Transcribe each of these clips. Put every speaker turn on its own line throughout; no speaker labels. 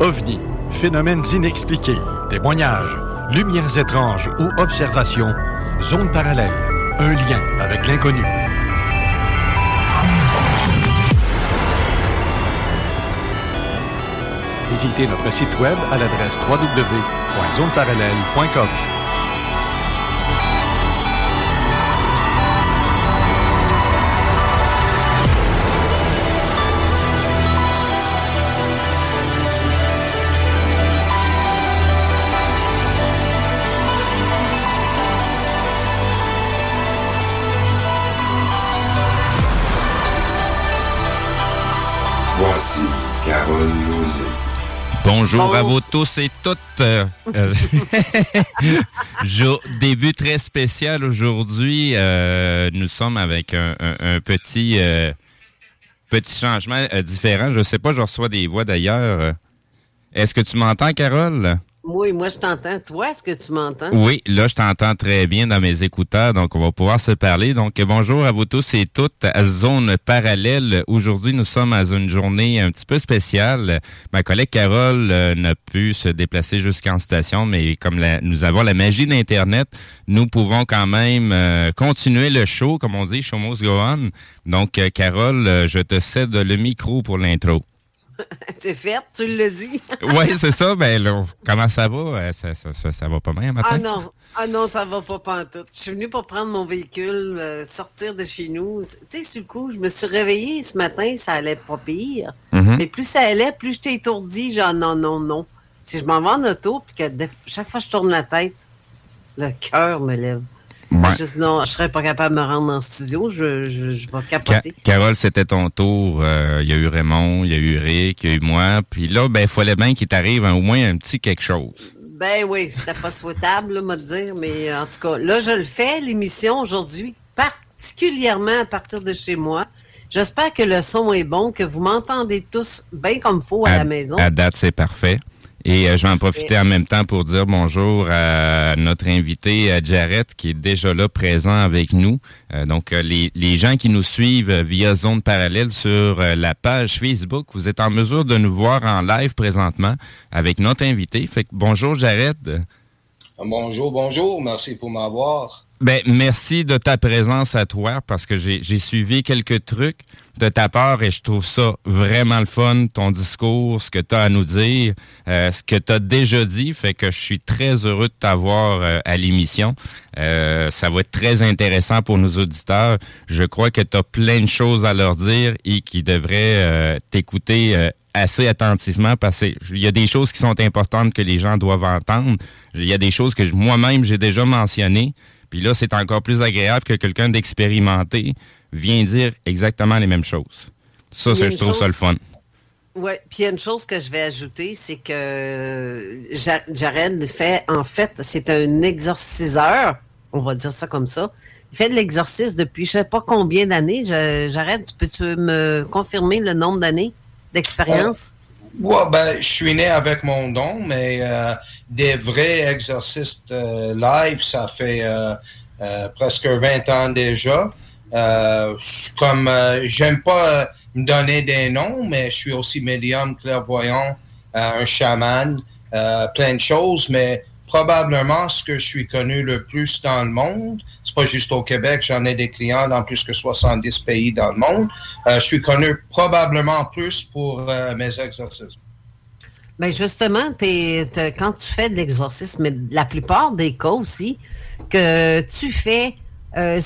OVNI, phénomènes inexpliqués, témoignages, lumières étranges ou observations, zone parallèle, un lien avec l'inconnu. Visitez notre site web à l'adresse www.zoneparallèle.com.
Voici Carole Lozé.
Bonjour à vous tous et toutes. Euh, euh, jour- début très spécial aujourd'hui. Euh, nous sommes avec un, un- un petit euh, petit changement euh, différent. Je sais pas, je reçois des voix d'ailleurs. Est-ce que tu m'entends, Carole?
Oui, moi je t'entends. Toi, est-ce que tu m'entends?
Oui, là, je t'entends très bien dans mes écouteurs, donc on va pouvoir se parler. Donc, bonjour à vous tous et toutes à Zone Parallèle. Aujourd'hui, nous sommes à une journée un petit peu spéciale. Ma collègue Carole euh, n'a pu se déplacer jusqu'en station, mais comme nous avons la magie d'Internet, nous pouvons quand même euh, continuer le show, comme on dit, show must go on. Donc, euh, Carole, je te cède le micro pour l'intro.
C'est fait, tu l'as dit.
Oui, c'est ça. Ben, là, comment ça va? Euh, Ça, ça, ça, ça va pas bien matin?
Ah non, ah non, ça va pas pantoute. Je suis venue pour prendre mon véhicule, euh, sortir de chez nous. Tu sais, sur le coup, je me suis réveillée ce matin, ça allait pas pire.
Mhm.
Mais plus ça allait, plus j'étais étourdie, genre non, non, non. Si je m'en vais en auto, puis que chaque fois que je tourne la tête, le cœur me lève.
Ouais.
Je dis non, je serais pas capable de me rendre en studio, je, je, je vais
Ca-
capoter.
Carole, c'était ton tour. Euh, Il y a eu Raymond, il y a eu Rick, il y a eu moi. Puis là, ben, il fallait bien qu'il t'arrive au moins un petit quelque chose.
Ben oui, c'était pas souhaitable, de dire, mais euh, en tout cas, là, je le fais, l'émission aujourd'hui, particulièrement à partir de chez moi. J'espère que le son est bon, que vous m'entendez tous bien comme faut à, la maison.
À date, c'est parfait. Et euh, je vais en profiter en même temps pour dire bonjour à notre invité euh, Jarrett qui est déjà là présent avec nous. Euh, donc euh, les, les gens qui nous suivent euh, via Zone Parallèle sur euh, la page Facebook, vous êtes en mesure de nous voir en live présentement avec notre invité. Fait que bonjour Jarrett.
Bonjour, bonjour. Merci pour m'avoir.
Ben, merci de ta présence à toi parce que j'ai suivi quelques trucs de ta part et je trouve ça vraiment le fun, ton discours, ce que tu as à nous dire, euh, ce que tu as déjà dit, fait que je suis très heureux de t'avoir euh, à l'émission. Euh, ça va être très intéressant pour nos auditeurs. Je crois que tu as plein de choses à leur dire et qu'ils devraient euh, t'écouter euh, assez attentivement parce qu'il y a des choses qui sont importantes que les gens doivent entendre. Il y a des choses que moi-même j'ai déjà mentionnées. Puis là, c'est encore plus agréable que quelqu'un d'expérimenté vient dire exactement les mêmes choses. Ça,
Il
ça, je trouve ça le fun.
Oui, puis il y a une chose que je vais ajouter, c'est que Ja- Jared fait, en fait, c'est un exorciseur, on va dire ça comme ça. fait de l'exorcisme depuis je sais pas combien d'années. J'arrête. Peux-tu me confirmer le nombre d'années d'expérience?
Ouais, ben, je suis né avec mon don, mais euh, des vrais exorcistes euh, live, ça fait euh, presque 20 ans déjà. comme j'aime pas me donner des noms, mais je suis aussi médium, clairvoyant, un chaman, plein de choses, mais probablement ce que je suis connu le plus dans le monde. C'est pas juste au Québec, j'en ai des clients dans plus que 70 pays dans le monde. Euh, je suis connu probablement plus pour euh, mes exorcismes.
Ben, justement, quand tu fais de l'exorcisme, mais la plupart des cas aussi que tu fais euh,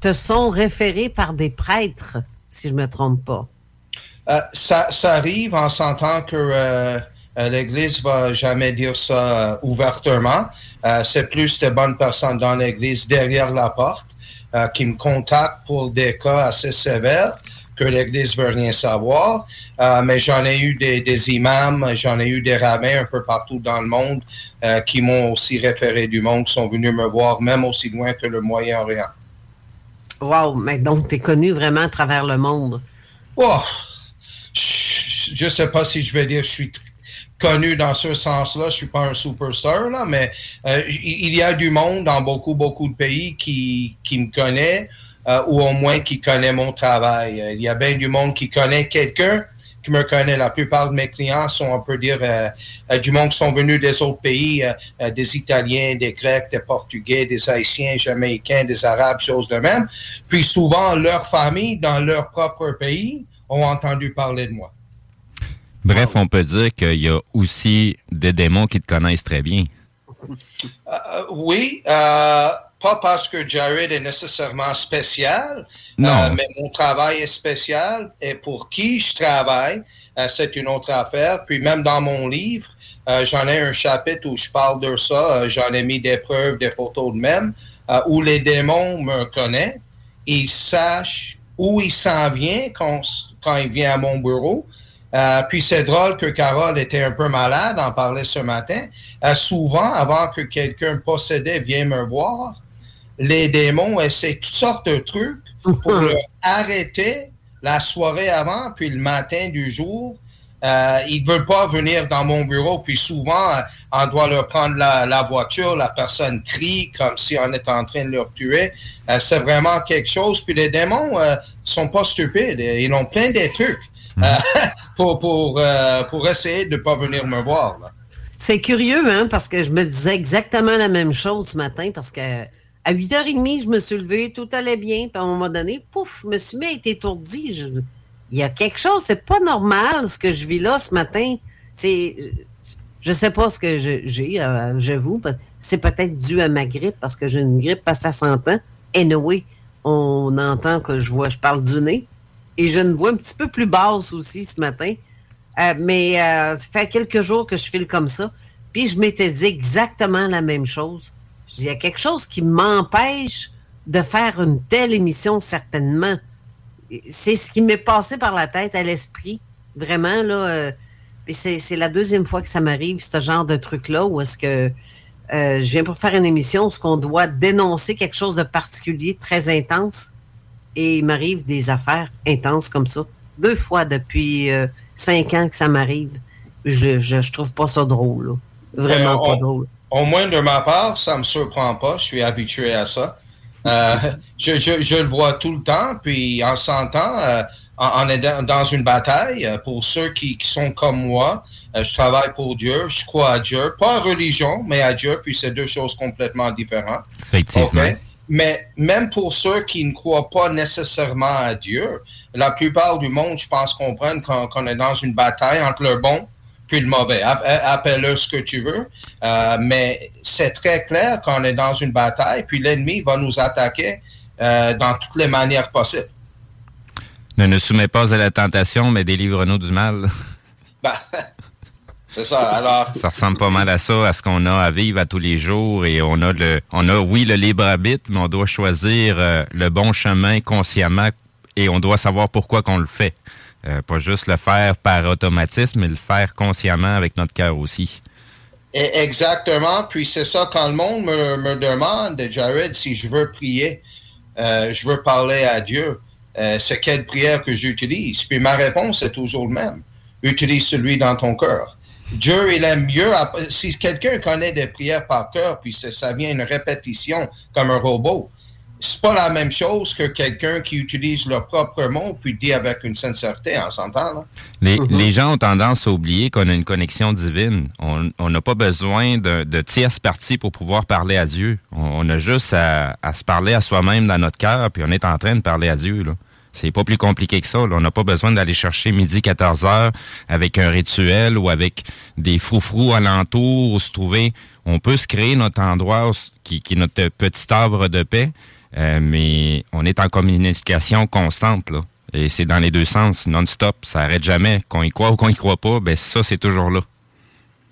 te sont référés par des prêtres, si je me trompe pas.
ça, ça, arrive en sentant que euh, L'Église va jamais dire ça euh, ouvertement. Euh, c'est plus de bonnes personnes dans l'Église derrière la porte qui me contactent pour des cas assez sévères que l'Église veut rien savoir. mais j'en ai eu des, imams, j'en ai eu des rabbins un peu partout dans le monde qui m'ont aussi référé du monde, qui sont venus me voir même aussi loin que le Moyen-Orient.
Wow, mais donc tu es connu vraiment à travers le monde.
Oh, je ne sais pas si je vais dire je suis connu dans ce sens-là. Je suis pas un superstar, là, mais euh, il y a du monde dans beaucoup, beaucoup de pays qui, qui me connaît euh, ou au moins qui connaît mon travail. Euh, il y a bien du monde qui connaît quelqu'un qui me connaît. La plupart de mes clients sont, on peut dire, du monde qui sont venus des autres pays, des Italiens, des Grecs, des Portugais, des Haïtiens, Jamaïcains, des Arabes, choses de même. Puis souvent, leur famille, dans leur propre pays, ont entendu parler de moi.
Bref, on peut dire qu'il y a aussi des démons qui te connaissent très bien.
Euh, oui, euh, pas parce que Jared est nécessairement spécial, euh, mais mon travail est spécial et pour qui je travaille, c'est une autre affaire. Puis même dans mon livre, j'en ai un chapitre où je parle de ça. j'en ai mis des preuves, des photos de même, où les démons me connaissent. Ils sachent où il s'en vient quand, quand il vient à mon bureau. Euh, puis c'est drôle que Carole était un peu malade, en parlait ce matin. Euh, souvent, avant que quelqu'un possédé vienne me voir, les démons essaient toutes sortes de trucs pour arrêter la soirée avant, puis le matin du jour. Euh, ils ne veulent pas venir dans mon bureau, puis souvent, on doit leur prendre la, voiture, la personne crie comme si on était en train de leur tuer. c'est vraiment quelque chose. Puis les démons sont pas stupides, ils ont plein de trucs. Euh, pour, pour, euh, pour essayer de ne pas venir me voir.
C'est curieux, hein, parce que je me disais exactement la même chose ce matin, parce que à 8h30, je me suis levée, tout allait bien, puis à un moment donné, pouf, je me suis mis à être étourdi. il y a quelque chose, c'est pas normal ce que je vis là ce matin. C'est, je sais pas ce que j'ai, euh, j'avoue, c'est peut-être dû à ma grippe, parce que j'ai une grippe à 60 ans. Anyway, on entend que je vois, je parle du nez et je ne vois un petit peu plus basse aussi ce matin. Euh, mais euh, ça fait quelques jours que je file comme ça. Puis je m'étais dit exactement la même chose. Il y a quelque chose qui m'empêche de faire une telle émission, certainement. C'est ce qui m'est passé par la tête, à l'esprit. Vraiment, là. Euh, c'est la deuxième fois que ça m'arrive, ce genre de truc-là, où est-ce que je viens pour faire une émission où qu'on doit dénoncer quelque chose de particulier, très intense et il m'arrive des affaires intenses comme ça. Deux fois depuis euh, cinq ans que ça m'arrive. Je, je, trouve pas ça drôle. Vraiment euh, pas drôle.
Au moins de ma part, ça me surprend pas. Je suis habitué à ça. Euh, je, je, le vois tout le temps, puis en s'entend, on, est dans une bataille. Pour ceux qui, qui sont comme moi, je travaille pour Dieu, je crois à Dieu, pas à religion, mais à Dieu, puis c'est deux choses complètement différentes.
Effectivement.
Mais même pour ceux qui ne croient pas nécessairement à Dieu, la plupart du monde, je pense, comprennent qu'on est dans une bataille entre le bon puis le mauvais. Appelle-le ce que tu veux. Euh, mais c'est très clair qu'on est dans une bataille, puis l'ennemi va nous attaquer euh, dans toutes les manières possibles.
Ne nous soumets pas à la tentation, mais délivre-nous du mal.
Ben, c'est ça. Alors.
Ça ressemble pas mal à ça, à ce qu'on a à vivre à tous les jours. Et on a le, on a, oui, le libre arbitre, mais on doit choisir euh, le bon chemin consciemment et on doit savoir pourquoi qu'on le fait. Euh, pas juste le faire par automatisme, mais le faire consciemment avec notre cœur aussi.
exactement. Puis c'est ça, quand le monde me, demande, Jared, si je veux prier, je veux parler à Dieu, c'est quelle prière que j'utilise? Puis ma réponse est toujours le même. Utilise celui dans ton cœur. Dieu, il aime mieux. Si quelqu'un connaît des prières par cœur, puis ça vient une répétition comme un robot, c'est pas la même chose que quelqu'un qui utilise leur propre mot puis dit avec une sincérité, on s'entend,
les, mm-hmm. les, gens ont tendance à oublier qu'on a une connexion divine. On n'a pas besoin de, de tierce partie pour pouvoir parler à Dieu. On, a juste à, se parler à soi-même dans notre cœur, puis on est en train de parler à Dieu, là. C'est pas plus compliqué que ça. On n'a pas besoin d'aller chercher midi 14 heures avec un rituel ou avec des froufrous alentours où se trouver. On peut se créer notre endroit qui, qui est notre petit havre de paix, euh, mais on est en communication constante, là. Et c'est dans les deux sens, non-stop. Ça arrête jamais. Qu'on y croit ou qu'on y croit pas, ben ça, c'est toujours là.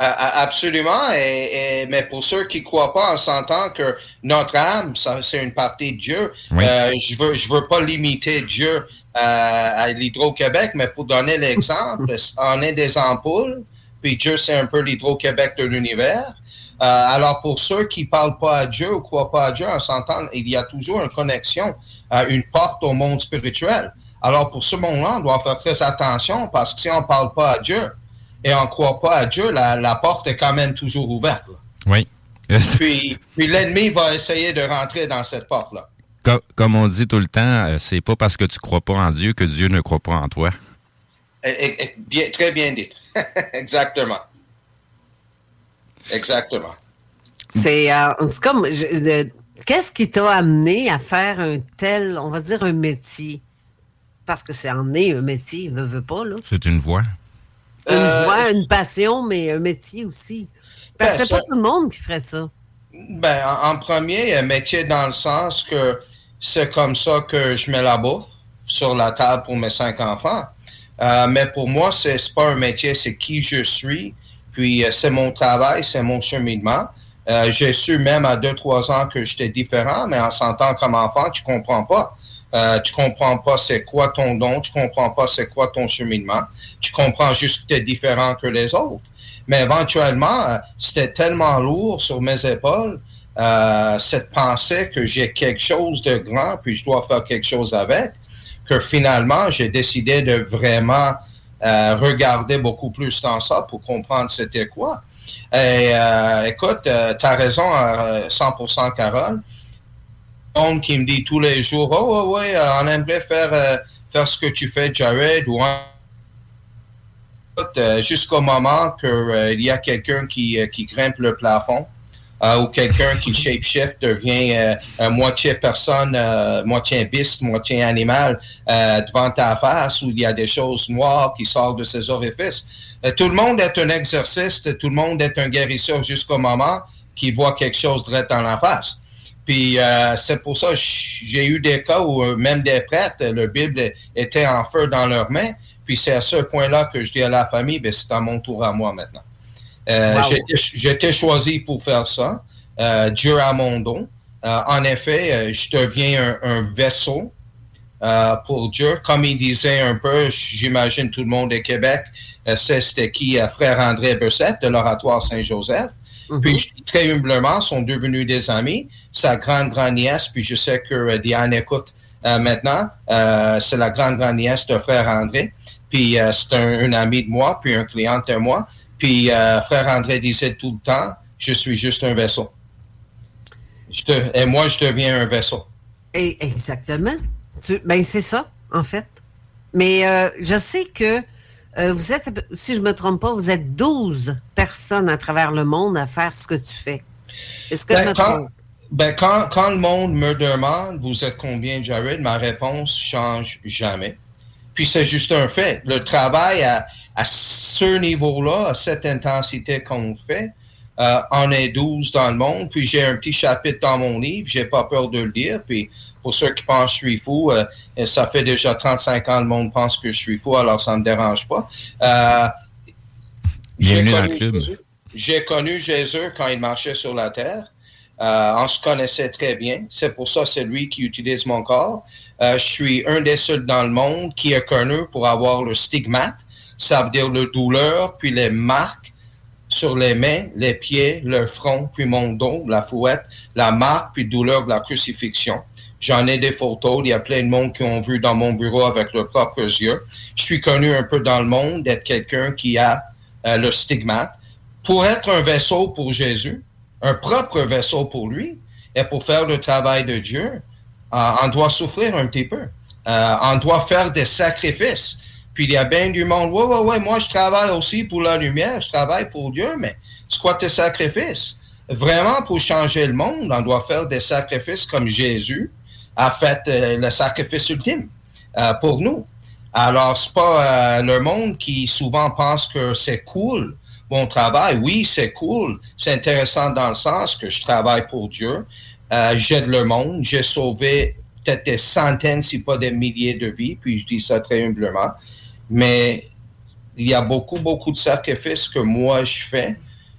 Absolument. Et, mais pour ceux qui ne croient pas, on s'entend que notre âme, c'est une partie de Dieu. Euh, je veux, je veux pas limiter Dieu euh, à l'Hydro-Québec, mais pour donner l'exemple, on est des ampoules, puis Dieu, c'est un peu l'Hydro-Québec de l'univers. Euh, alors, pour ceux qui parlent pas à Dieu ou croient pas à Dieu, on s'entend, il y a toujours une connexion, une porte au monde spirituel. Alors, pour ce monde-là, on doit faire très attention parce que si on parle pas à Dieu et on croit pas à Dieu, la, porte est quand même toujours ouverte.
Oui.
puis, puis l'ennemi va essayer de rentrer dans cette porte-là.
Comme, on dit tout le temps, euh, c'est pas parce que tu crois pas en Dieu que Dieu ne croit pas en toi.
bien, très bien dit. Exactement. Exactement.
C'est euh, comme qu'est-ce qui t'a amené à faire un tel, on va dire un métier? Parce que c'est en est un métier, ne veut pas, là.
C'est une voie.
Une euh, voie, une passion, mais un métier aussi. Parce que c'est pas tout le monde qui ferait ça.
Ben, en, premier, un métier dans le sens que c'est comme ça que je mets la bouffe sur la table pour mes cinq enfants. Euh, mais pour moi, c'est pas un métier, c'est qui je suis, puis euh, c'est mon travail, c'est mon cheminement. Euh, j'ai su même à 2-3 ans que j'étais différent, mais en sentant comme enfant, tu comprends pas. Euh, tu comprends pas c'est quoi ton don, tu comprends pas c'est quoi ton cheminement. Tu comprends juste que tu es différent que les autres. Mais éventuellement, euh, c'était tellement lourd sur mes épaules, cette pensée que j'ai quelque chose de grand, puis je dois faire quelque chose avec, que finalement, j'ai décidé de vraiment euh, regarder beaucoup plus dans ça pour comprendre c'était quoi. Et euh, écoute, euh, tu as raison à 100% Carole. On qui me dit tous les jours, oh oui, on aimerait faire, faire ce que tu fais, Jared, ou jusqu'au moment qu'il y a quelqu'un qui grimpe le plafond. Ou quelqu'un qui shape-shift devient moitié personne, moitié biste, moitié animal devant ta face, où il y a des choses noires qui sortent de ses orifices. tout le monde est un exercice, tout le monde est un guérisseur jusqu'au moment qu'il voit quelque chose direct dans la face. Puis c'est pour ça que j'ai eu des cas où même des prêtres, le Bible était en feu dans leurs mains. Puis c'est à ce point-là que je dis à la famille, ben, c'est à mon tour à moi maintenant. Euh, J'étais choisi pour faire ça. Euh, Dieu a mon don. Euh, en effet, je deviens un, vaisseau pour Dieu. Comme il disait un peu, j'imagine tout le monde au Québec, c'était qui Frère André Bessette de l'Oratoire Saint-Joseph. Mm-hmm. Puis très humblement, sont devenus des amis. Sa grande grand-nièce, puis je sais que Diane écoute maintenant, c'est la grande grand-nièce de Frère André. Puis c'est un, un, ami de moi, puis un client de moi. Puis euh, frère André disait tout le temps, je suis juste un vaisseau. et moi, je deviens un vaisseau.
Et exactement. ben, c'est ça, en fait. Mais euh, je sais que euh, vous êtes, si je ne me trompe pas, vous êtes 12 personnes à travers le monde à faire ce que tu fais. Est-ce que
ben, quand, ben, quand, quand, le monde me demande, vous êtes combien, Jared, ma réponse change jamais. Puis c'est juste un fait. Le travail à à ce niveau-là, à cette intensité qu'on fait, euh, on est 12 dans le monde. Puis j'ai un petit chapitre dans mon livre, j'ai pas peur de le dire. Puis pour ceux qui pensent que je suis fou, euh, ça fait déjà 35 ans le monde pense que je suis fou, alors ça ne me dérange pas. Euh, j'ai connu, Jésus quand il marchait sur la terre. on se connaissait très bien. C'est pour ça c'est lui qui utilise mon corps. je suis un des seuls dans le monde qui est connu pour avoir le stigmate ça veut dire le douleur, puis les marques sur les mains, les pieds, le front, puis mon dos, la fouette, la marque, puis douleur de la crucifixion. J'en ai des photos. Il y a plein de monde qui ont vu dans mon bureau avec leurs propres yeux. Je suis connu un peu dans le monde d'être quelqu'un qui a euh, le stigmate. Pour être un vaisseau pour Jésus, un propre vaisseau pour lui, et pour faire le travail de Dieu, euh, on doit souffrir un petit peu. Euh, on doit faire des sacrifices. Puis il y a bien du monde, ouais, ouais, ouais, moi je travaille aussi pour la lumière, je travaille pour Dieu, mais c'est quoi tes sacrifices? Vraiment, pour changer le monde, on doit faire des sacrifices comme Jésus a fait euh, le sacrifice ultime pour nous. Alors, c'est pas le monde qui souvent pense que c'est cool mon travail. Oui, c'est cool, c'est intéressant dans le sens que je travaille pour Dieu, euh, j'aide le monde, j'ai sauvé peut-être des centaines, si pas des milliers de vies, puis je dis ça très humblement. Mais il y a beaucoup, beaucoup de sacrifices que moi je fais,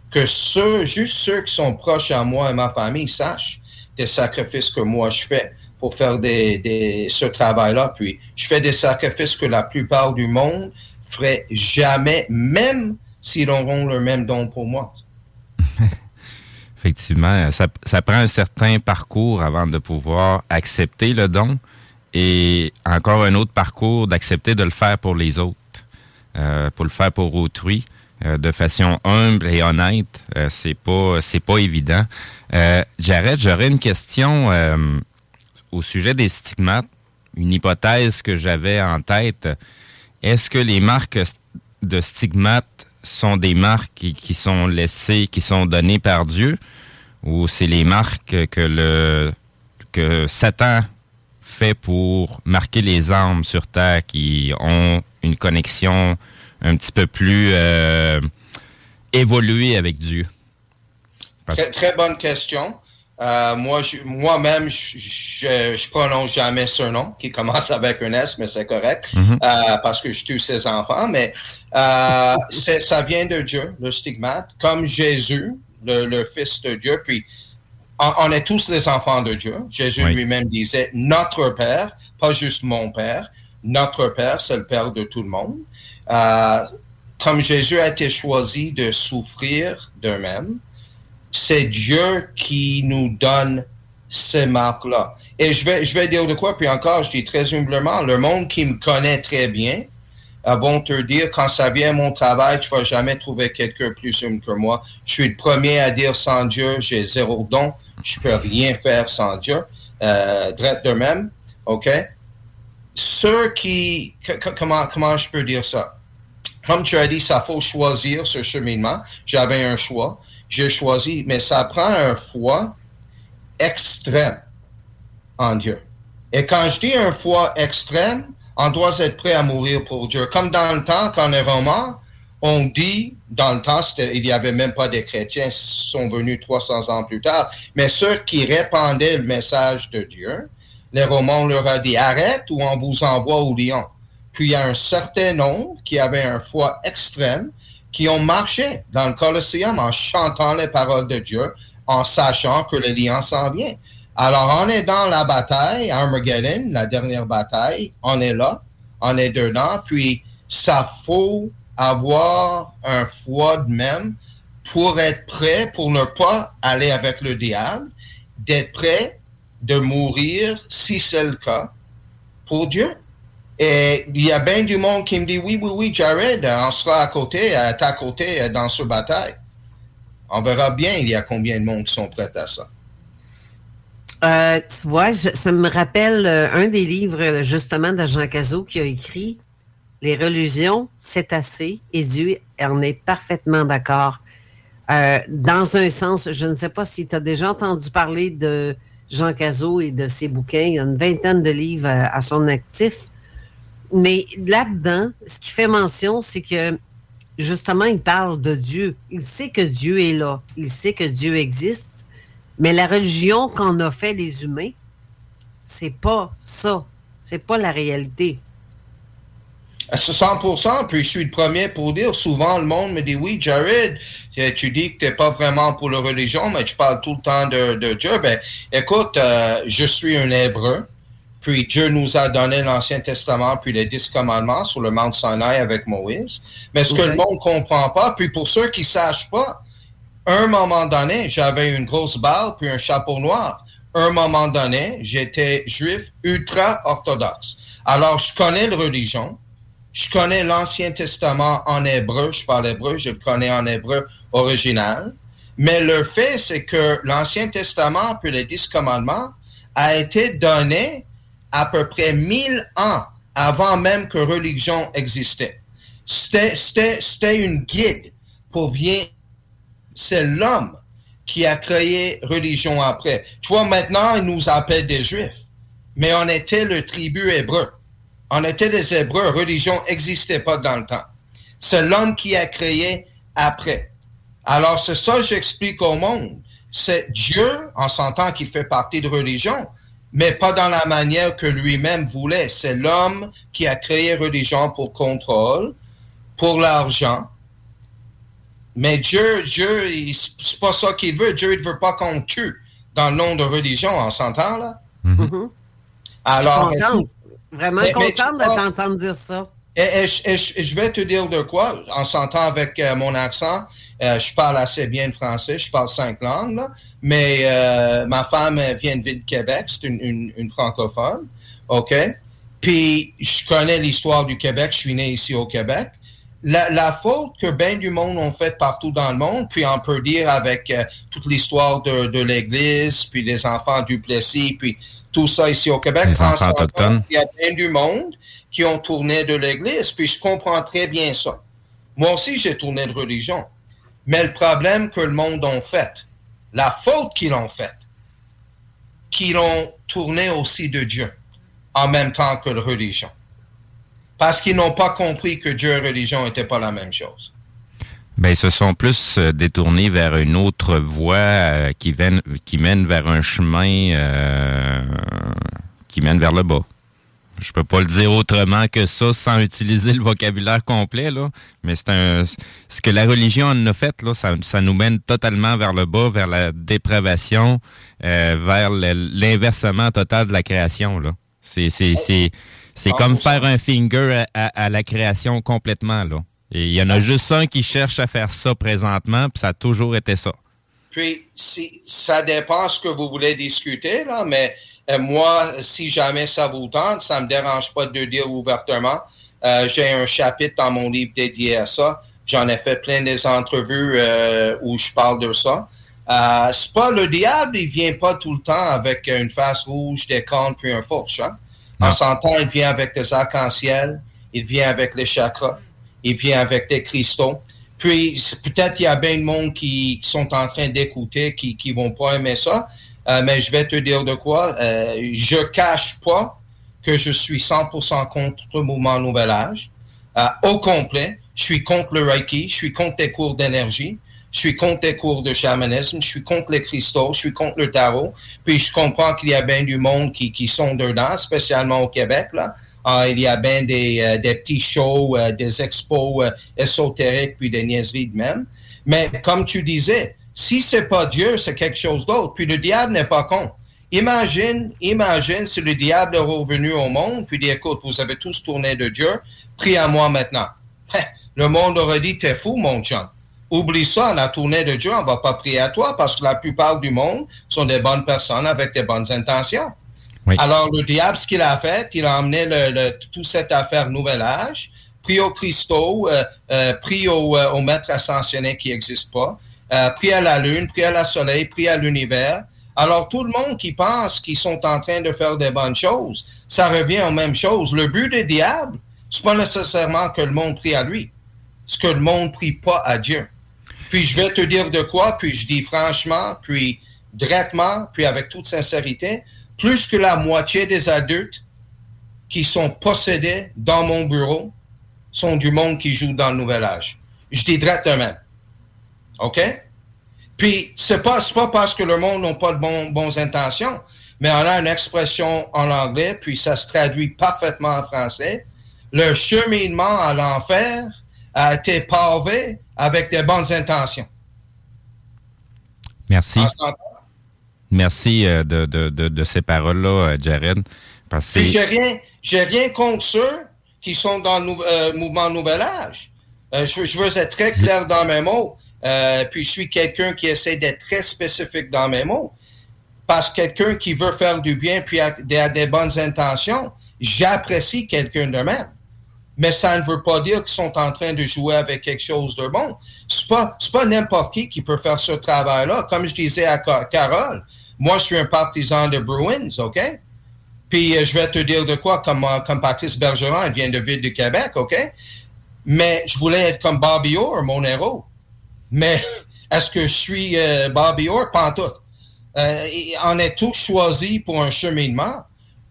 que ceux, juste ceux qui sont proches à moi et ma famille sachent des sacrifices que moi je fais pour faire des, ce travail-là. Puis je fais des sacrifices que la plupart du monde ferait jamais, même s'ils auront le même don pour moi.
Effectivement, ça, prend un certain parcours avant de pouvoir accepter le don et encore un autre parcours d'accepter de le faire pour les autres, euh, pour le faire pour autrui. Euh, de façon humble et honnête, euh, c'est pas c'est pas évident. J'arrête, j'aurais une question au sujet des stigmates, une hypothèse que j'avais en tête. Est-ce que les marques de stigmates sont des marques qui, sont laissées, qui sont données par Dieu, ou c'est les marques que le que Satan fait pour marquer les âmes sur terre qui ont une connexion un petit peu plus euh, évoluée avec Dieu?
Très, très, bonne question. Euh, moi, moi-même, je, je, prononce jamais ce nom qui commence avec un S, mais c'est correct mhm. euh, parce que je tue ses enfants. Mais ça vient de Dieu, le stigmate, comme Jésus, le, Fils de Dieu. Puis, on, est tous les enfants de Dieu. Jésus lui-même disait notre Père, pas juste mon Père. Notre Père, c'est le Père de tout le monde. comme Jésus a été choisi de souffrir d'eux-mêmes, c'est Dieu qui nous donne ces marques-là. Et je vais, je vais dire de quoi, puis encore, je dis très humblement, le monde qui me connaît très bien euh, vont te dire, quand ça vient à mon travail, tu vas jamais trouver quelqu'un plus humble que moi. Je suis le premier à dire sans Dieu, j'ai zéro don, je peux rien faire sans Dieu. Euh, de même, OK? Ceux qui, comment, comment je peux dire ça? Comme tu as dit, ça faut choisir ce cheminement. J'avais un choix j'ai choisi, mais ça prend un foi extrême en Dieu. Et quand je dis un foi extrême, on doit être prêt à mourir pour Dieu. Comme dans le temps, quand on est romain, on dit, dans le temps, il n'y avait même pas des chrétiens, sont venus 300 ans plus tard, mais ceux qui répandaient le message de Dieu, les Romains leur ont dit, arrête ou on vous envoie au lion. Puis il y a un certain nombre qui avait un foi extrême, qui ont marché dans le Colosseum en chantant les paroles de Dieu, en sachant que le lion s'en vient. Alors, on est dans la bataille, Armageddon, la dernière bataille, on est là, on est dedans, puis ça faut avoir un foi de même pour être prêt, pour ne pas aller avec le diable, d'être prêt de mourir, si c'est le cas, pour Dieu. Et il y a bien du monde qui me dit oui, oui, oui, Jared, on sera à côté, à ta côté dans ce bataille. On verra bien il y a combien de monde qui sont prêts à ça.
Euh, tu vois, ça me rappelle euh, un des livres justement de Jean Cazot qui a écrit Les religions, c'est assez, et Dieu en est parfaitement d'accord. Euh, dans un sens, je ne sais pas si tu as déjà entendu parler de Jean Cazot et de ses bouquins. Il y a une vingtaine de livres à son actif. Mais là-dedans, ce qui fait mention, c'est que justement, il parle de Dieu. Il sait que Dieu est là. Il sait que Dieu existe. Mais la religion qu'on a fait les humains, c'est pas ça. C'est pas la réalité.
À 100%, puis je suis le premier pour dire, souvent le monde me dit, oui, Jared, tu dis que tu n'es pas vraiment pour la religion, mais tu parles tout le temps de, Dieu. Ben, écoute, euh, je suis un hébreu. Puis Dieu nous a donné l'Ancien Testament, puis les dix commandements sur le mont Sinaï avec Moïse. Mais ce que le monde ne comprend pas, puis pour ceux qui ne sachent pas, un moment donné, j'avais une grosse barbe puis un chapeau noir. un moment donné, j'étais juif ultra-orthodoxe. Alors, je connais la religion, je connais l'Ancien Testament en hébreu, je parle hébreu, je le connais en hébreu original. Mais le fait, c'est que l'Ancien Testament, puis les dix commandements, a été donné à peu près mille ans avant même que religion existait. C'était une guide pour bien. C'est l'homme qui a créé religion après. Tu vois, maintenant, ils nous appellent des Juifs, mais on était le tribu hébreu. On était des Hébreux. Religion n'existait pas dans le temps. C'est l'homme qui a créé après. Alors, c'est ça que j'explique au monde. C'est Dieu, en sentant qu'il fait partie de religion, mais pas dans la manière que lui-même voulait. C'est l'homme qui a créé religion pour contrôle, pour l'argent. Mais Dieu, Dieu, c'est pas ça qu'il veut. Dieu ne veut pas qu'on tue dans le nom de religion, on s'entend là?
Mm-hmm. Alors, Vraiment contente de t'entendre dire ça.
Et, je vais te dire de quoi, en s'entend avec euh, mon accent, euh, je parle assez bien français, je parle cinq langues, mais euh, ma femme vient de ville Québec, c'est une, francophone, OK? Puis je connais l'histoire du Québec, je suis né ici au Québec. La, faute que bien du monde ont fait partout dans le monde, puis on peut dire avec toute l'histoire de, de l'Église, puis les enfants du Plessis, puis tout ça ici au Québec. Il y a bien du monde qui ont tourné de l'Église, puis je comprends très bien ça. Moi aussi, j'ai tourné de religion. Mais le problème que le monde a fait, la faute qu'ils ont faite, qu'ils ont tourné aussi de Dieu en même temps que la religion. Parce qu'ils n'ont pas compris que Dieu et religion n'étaient pas la même chose.
Ben, ils se sont plus euh, détournés vers une autre voie euh, qui, qui mène vers un chemin euh, qui mène vers le bas. Je peux pas le dire autrement que ça sans utiliser le vocabulaire complet, là. Mais c'est un, ce que la religion en a fait, là, ça, ça nous mène totalement vers le bas, vers la dépravation, vers l'inversement total de la création, là. C'est, c'est, c'est, c'est comme faire un finger à, à la création complètement, là. Et il y en a juste un qui cherche à faire ça présentement, puis ça a toujours été ça.
Puis, si, ça dépend ce que vous voulez discuter, là, mais euh, moi, si jamais ça vous tente, ça ne me dérange pas de le dire ouvertement. Euh, j'ai un chapitre dans mon livre dédié à ça. J'en ai fait plein des entrevues euh, où je parle de ça. c'est pas le diable, il vient pas tout le temps avec une face rouge, des cornes puis un fourche. Hein? En s'entend, il vient avec des arcs-en-ciel, il vient avec les chakras il vient avec des cristaux. Puis peut-être il y a bien de monde qui, sont en train d'écouter, qui ne vont pas aimer ça. Euh, mais je vais te dire de quoi. Euh, je cache pas que je suis 100% contre le mouvement Nouvel Âge. Euh, au complet, je suis contre le Reiki, je suis contre les cours d'énergie, je suis contre les cours de chamanisme, je suis contre les cristaux, je suis contre le tarot. Puis je comprends qu'il y a bien du monde qui, sont dedans, spécialement au Québec. Ah, il y a bien des, euh, petits shows, euh, des expos euh, ésotériques, puis des niaiseries de même. Mais comme tu disais, si c'est pas Dieu, c'est quelque chose d'autre. Puis le diable n'est pas con. Imagine, imagine si le diable est revenu au monde, puis dit, écoute, vous avez tous tourné de Dieu, prie à moi maintenant. Le monde aurait dit, t'es fou, mon chum. Oublie ça, on a tourné de Dieu, on va pas prier à toi, parce que la plupart du monde sont des bonnes personnes avec des bonnes intentions. Alors, le diable, ce qu'il a fait, il a emmené le, toute cette affaire Nouvel Âge, pris au Christo, euh, euh, pris au, euh, au, maître ascensionné qui n'existe pas, pris à la Lune, pris à la Soleil, pris à l'univers. Alors, tout le monde qui pense qu'ils sont en train de faire des bonnes choses, ça revient aux mêmes choses. Le but du diable, c'est pas nécessairement que le monde prie à lui. C'est que le monde prie pas à Dieu. Puis je vais te dire de quoi, puis je dis franchement, puis directement, puis avec toute sincérité, plus que la moitié des adultes qui sont possédés dans mon bureau sont du monde qui joue dans le nouvel âge. Je dis directement. OK? Puis, c'est pas, pas parce que le monde n'a pas de bon, bonnes intentions, mais on a une expression en anglais, puis ça se traduit parfaitement en français. Le cheminement à l'enfer a été pavé avec des bonnes intentions.
Merci. Merci euh, de, de, de, ces paroles-là, euh, Jared.
Parce que j'ai rien, j'ai rien contre ceux qui sont dans le euh, mouvement Nouvel Âge. je, je, veux être très clair dans mes mots. puis je suis quelqu'un qui essaie d'être très spécifique dans mes mots. parce que quelqu'un qui veut faire du bien puis a, a des bonnes intentions, j'apprécie quelqu'un de même. Mais ça ne veut pas dire qu'ils sont en train de jouer avec quelque chose de bon. C'est pas, c'est pas n'importe qui qui peut faire ce travail-là. Comme je disais à Carole, moi, je suis un partisan de Bruins, OK? Puis euh, je vais te dire de quoi, comme, euh, comme Patrice Bergeron, il vient de Ville du Québec, OK? Mais je voulais être comme Bobby Orr, mon héros. Mais est-ce que je suis euh, Bobby Orr? Pas en tout. on est tous choisis pour un cheminement.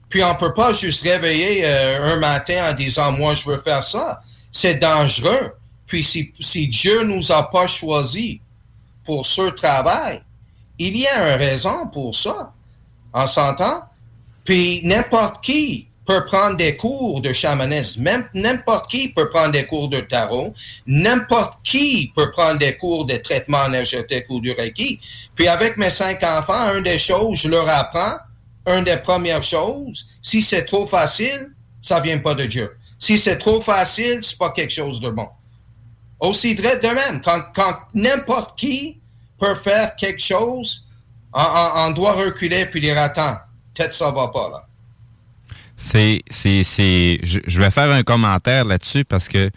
Puis on peut pas juste réveiller un matin en disant, moi, je veux faire ça. C'est dangereux. Puis si, si Dieu nous a pas choisis pour ce travail, il y a une raison pour ça. On s'entend? Puis n'importe qui peut prendre des cours de chamanisme. Même n'importe qui peut prendre des cours de tarot. N'importe qui peut prendre des cours de traitement énergétique ou du Reiki. Puis avec mes cinq enfants, une des choses, je leur apprends, une des premières choses, si c'est trop facile, ça vient pas de Dieu. Si c'est trop facile, c'est pas quelque chose de bon. Aussi de même, quand, quand n'importe qui peut faire quelque chose, on, doit reculer puis dire attends, peut-être ça va pas là.
C'est, c'est, c'est, je, vais faire un commentaire là-dessus parce que,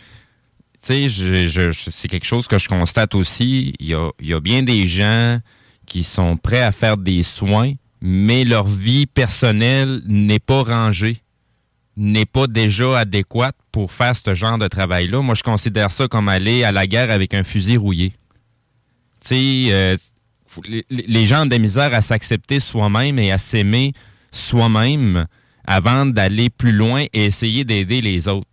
tu sais, c'est quelque chose que je constate aussi. Il y a, il y a bien des gens qui sont prêts à faire des soins, mais leur vie personnelle n'est pas rangée, n'est pas déjà adéquate pour faire ce genre de travail-là. Moi, je considère ça comme aller à la guerre avec un fusil rouillé. Tu sais, euh, les gens ont de misère à s'accepter soi-même et à s'aimer soi-même avant d'aller plus loin et essayer d'aider les autres.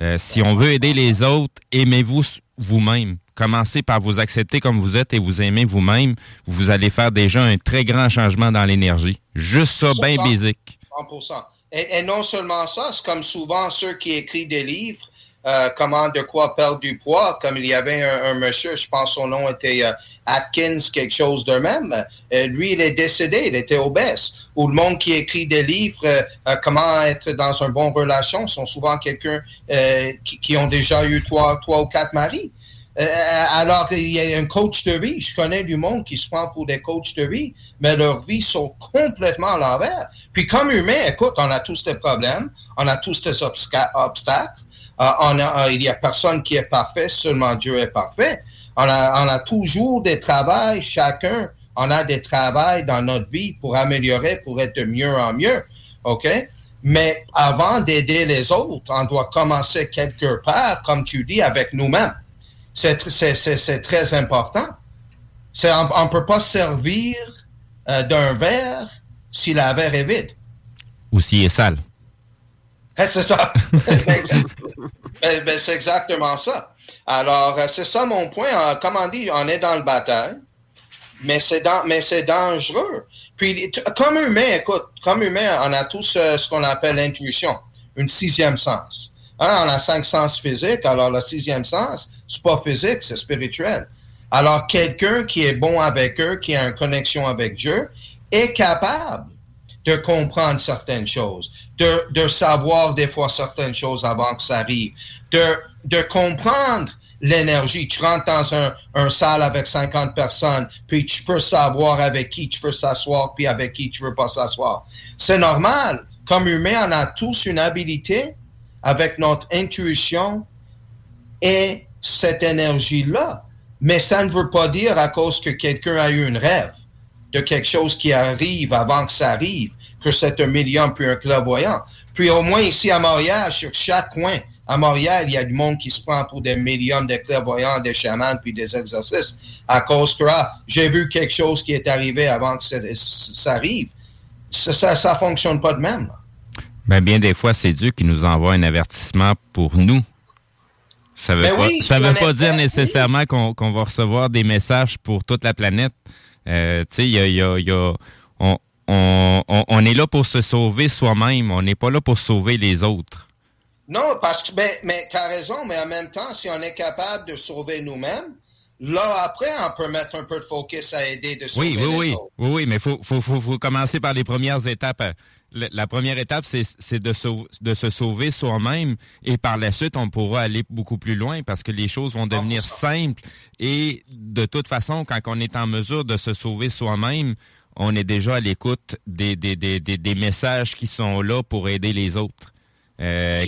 Euh, si on veut aider les autres, aimez-vous vous-même. Commencez par vous accepter comme vous êtes et vous aimer vous-même. Vous allez faire déjà un très grand changement dans l'énergie. Juste ça, bien basique.
100%. Et, non seulement ça, c'est comme souvent ceux qui écrivent des livres, euh, comment de quoi perdre du poids, comme il y avait un, monsieur, je pense son nom était euh, Atkins, quelque chose de même. Euh, lui, il est décédé, il était obèse. Ou le monde qui écrit des livres, comment être dans une bonne relation, sont souvent quelqu'un qui, qui, ont déjà eu trois, trois ou quatre maris. alors, il y a un coach de vie. Je connais du monde qui se prend pour des coachs de vie, mais leurs vies sont complètement à l'envers. Puis comme humain, écoute, on a tous des problèmes, on a tous des obstacles. Euh, il n'y a personne qui est parfait, seulement Dieu est parfait. On a, toujours des travaux, chacun, on a des travaux dans notre vie pour améliorer, pour être de mieux en mieux. OK? Mais avant d'aider les autres, on doit commencer quelque part, comme tu dis, avec nous-mêmes. C'est très important. On ne peut pas servir euh, d'un verre si la verre est vide.
Ou si est sale.
Eh, c'est ça. Ben, ben, c'est exactement ça. Alors, euh, c'est ça mon point. Comme on dit, on est dans le bataille, mais c'est mais c'est dangereux. Puis, comme humain, écoute, comme humain, on a tous euh, ce qu'on appelle l'intuition, une sixième sens. Hein, on a cinq sens physiques, alors le sixième sens, c'est pas physique, c'est spirituel. Alors, quelqu'un qui est bon avec eux, qui a une connexion avec Dieu, est capable de comprendre certaines choses, de, savoir des fois certaines choses avant que ça arrive, de, de comprendre l'énergie. Tu rentres dans un, un, salle avec 50 personnes, puis tu peux savoir avec qui tu veux s'asseoir, puis avec qui tu veux pas s'asseoir. C'est normal. Comme humain, on a tous une habilité avec notre intuition et cette énergie-là. Mais ça ne veut pas dire à cause que quelqu'un a eu un rêve de quelque chose qui arrive avant que ça arrive, que c'est un médium puis un clairvoyant. Puis au moins ici à Montréal, sur chaque coin, à Montréal, il y a du monde qui se prend pour des médiums, des clairvoyants, des chamans, puis des exorcistes, à cause que ah, j'ai vu quelque chose qui est arrivé avant que ça, arrive. Ça, ça, fonctionne pas de même.
Ben, bien des fois, c'est Dieu qui nous envoie un avertissement pour nous. Ça ne veut, ben pas, ça veut pas dire nécessairement qu'on va recevoir des messages pour toute la planète. Euh, tu sais, il y a, on, on, est là pour se sauver soi-même. On n'est pas là pour sauver les autres.
Non, parce que, mais, mais tu as raison, mais en même temps, si on est capable de sauver nous-mêmes, là, après, on peut mettre un peu de focus à aider de sauver
oui, oui, oui. Oui, oui, mais il faut, faut, faut, commencer par les premières étapes. La, première étape, c'est de, de se sauver soi-même et par la suite, on pourra aller beaucoup plus loin parce que les choses vont devenir simples et de toute façon, quand on est en mesure de se sauver soi-même, on est déjà à l'écoute des, des, des, des, messages qui sont là pour aider les autres.
Euh,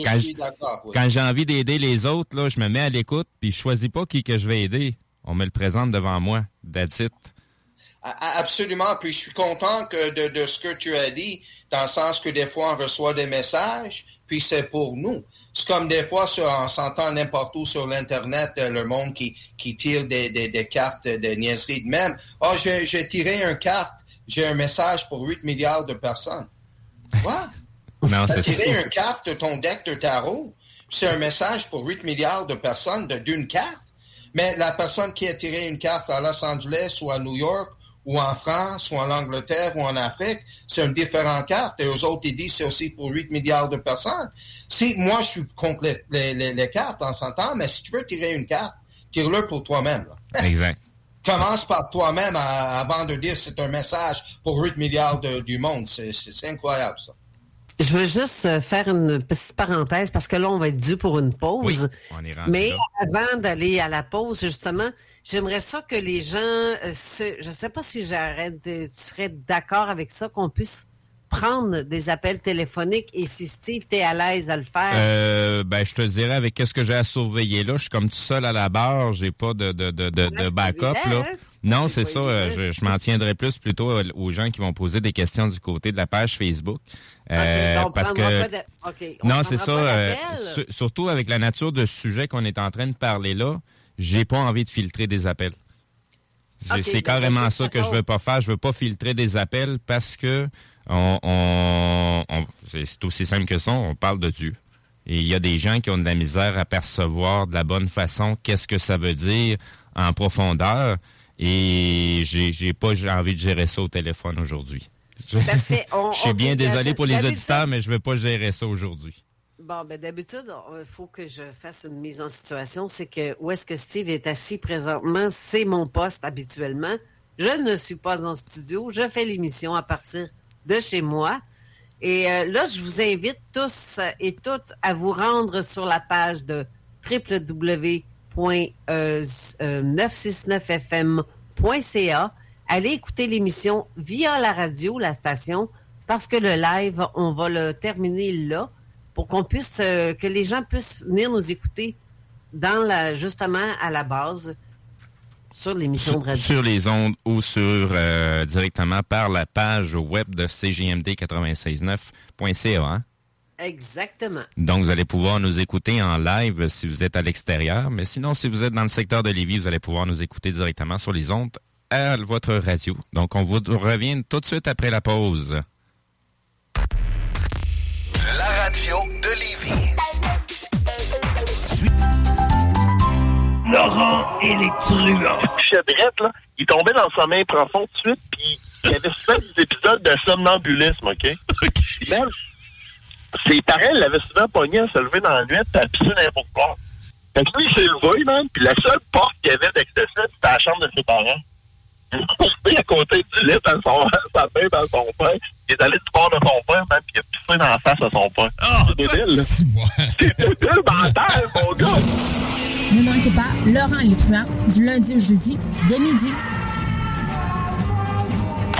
quand j'ai envie d'aider les autres, là, je me mets à l'écoute, puis je choisis pas qui que je vais aider. On me le présente devant moi. That's it.
Absolument. Puis je suis content que de, de, ce que tu as dit, dans le sens que des fois on reçoit des messages, puis c'est pour nous. C'est comme des fois, sur, on s'entend n'importe où sur l'Internet, euh, le monde qui, qui tire des, des, des cartes de niaiserie de même. Oh, j'ai tiré une carte, j'ai un message pour 8 milliards de personnes. Quoi? c'est tiré une carte de ton deck de tarot, c'est un message pour 8 milliards de personnes d'une carte. Mais la personne qui a tiré une carte à Los Angeles ou à New York ou en France, ou en Angleterre, ou en Afrique, c'est une différente carte. Et aux autres, ils disent c'est aussi pour 8 milliards de personnes. Si moi, je suis contre les, les, cartes, on s'entend, mais si tu veux tirer une carte, tire-le pour toi-même.
Exact.
Commence par toi-même avant de dire c'est un message pour 8 milliards du monde. C'est incroyable, ça.
Je veux juste euh, faire une petite parenthèse parce que là, on va être dû pour une pause. Mais avant d'aller à la pause, justement, j'aimerais ça que les gens, euh, je ne sais pas si j'arrête, tu serais d'accord avec ça, qu'on puisse prendre des appels téléphoniques et si Steve, tu es à l'aise à le faire?
Euh, ben, je te dirais, avec qu'est-ce que j'ai à surveiller là, je suis comme tout seul à la barre, j'ai pas de, de, de, de, backup. Là. Hein? Non, c'est ça. Euh, je, m'en tiendrai plus plutôt aux gens qui vont poser des questions du côté de la page Facebook.
Euh, parce que
non, c'est ça. Euh, surtout avec la nature de sujet qu'on est en train de parler là, j'ai pas envie de filtrer des appels. c'est ben, carrément ça que je veux pas faire. Je veux pas filtrer des appels parce que on, c'est aussi simple que ça. On parle de Dieu. Et il y a des gens qui ont de la misère à percevoir de la bonne façon qu'est-ce que ça veut dire en profondeur. Et j'ai, j'ai pas envie de gérer ça au téléphone aujourd'hui. Je, suis bien désolé pour les auditeurs, mais je ne vais pas gérer ça aujourd'hui.
Bon, ben d'habitude, il faut que je fasse une mise en situation. C'est que où est-ce que Steve est assis présentement, c'est mon poste habituellement. Je ne suis pas en studio. Je fais l'émission à partir de chez moi. Et euh, là, je vous invite tous et toutes à vous rendre sur la page de www 969fm.ca. Allez écouter l'émission via la radio, la station, parce que le live, on va le terminer là pour qu'on puisse, euh, que les gens puissent venir nous écouter dans la, justement à la base sur l'émission de radio.
Sur les ondes ou sur euh, directement par la page web de cgmd 969.ca. Hein?
Exactement.
Donc, vous allez pouvoir nous écouter en live si vous êtes à l'extérieur. Mais sinon, si vous êtes dans le secteur de Lévis, vous allez pouvoir nous écouter directement sur les ondes à votre radio. Donc, on vous revient tout de suite après la pause.
La radio de Lévis.
Laurent et les truands.
Chebrette, là, il tombait dans sa main profond tout de suite, puis il y avait souvent des épisodes de somnambulisme, OK? OK ses parents l'avaient souvent pogné à se lever dans la nuit et à pisser n'importe quoi. Fait que lui, il s'est levé, man, puis la seule porte qu'il y avait d'accès, c'était la chambre de ses parents. Il est à côté du lit dans son, sa main dans son père. Il est allé du bord de son père, man, puis il a pissé dans la face à son père.
Oh, c'est débile, là.
C'est débile mental, mon gars.
Ne manquez pas Laurent truands, du lundi au jeudi, dès midi.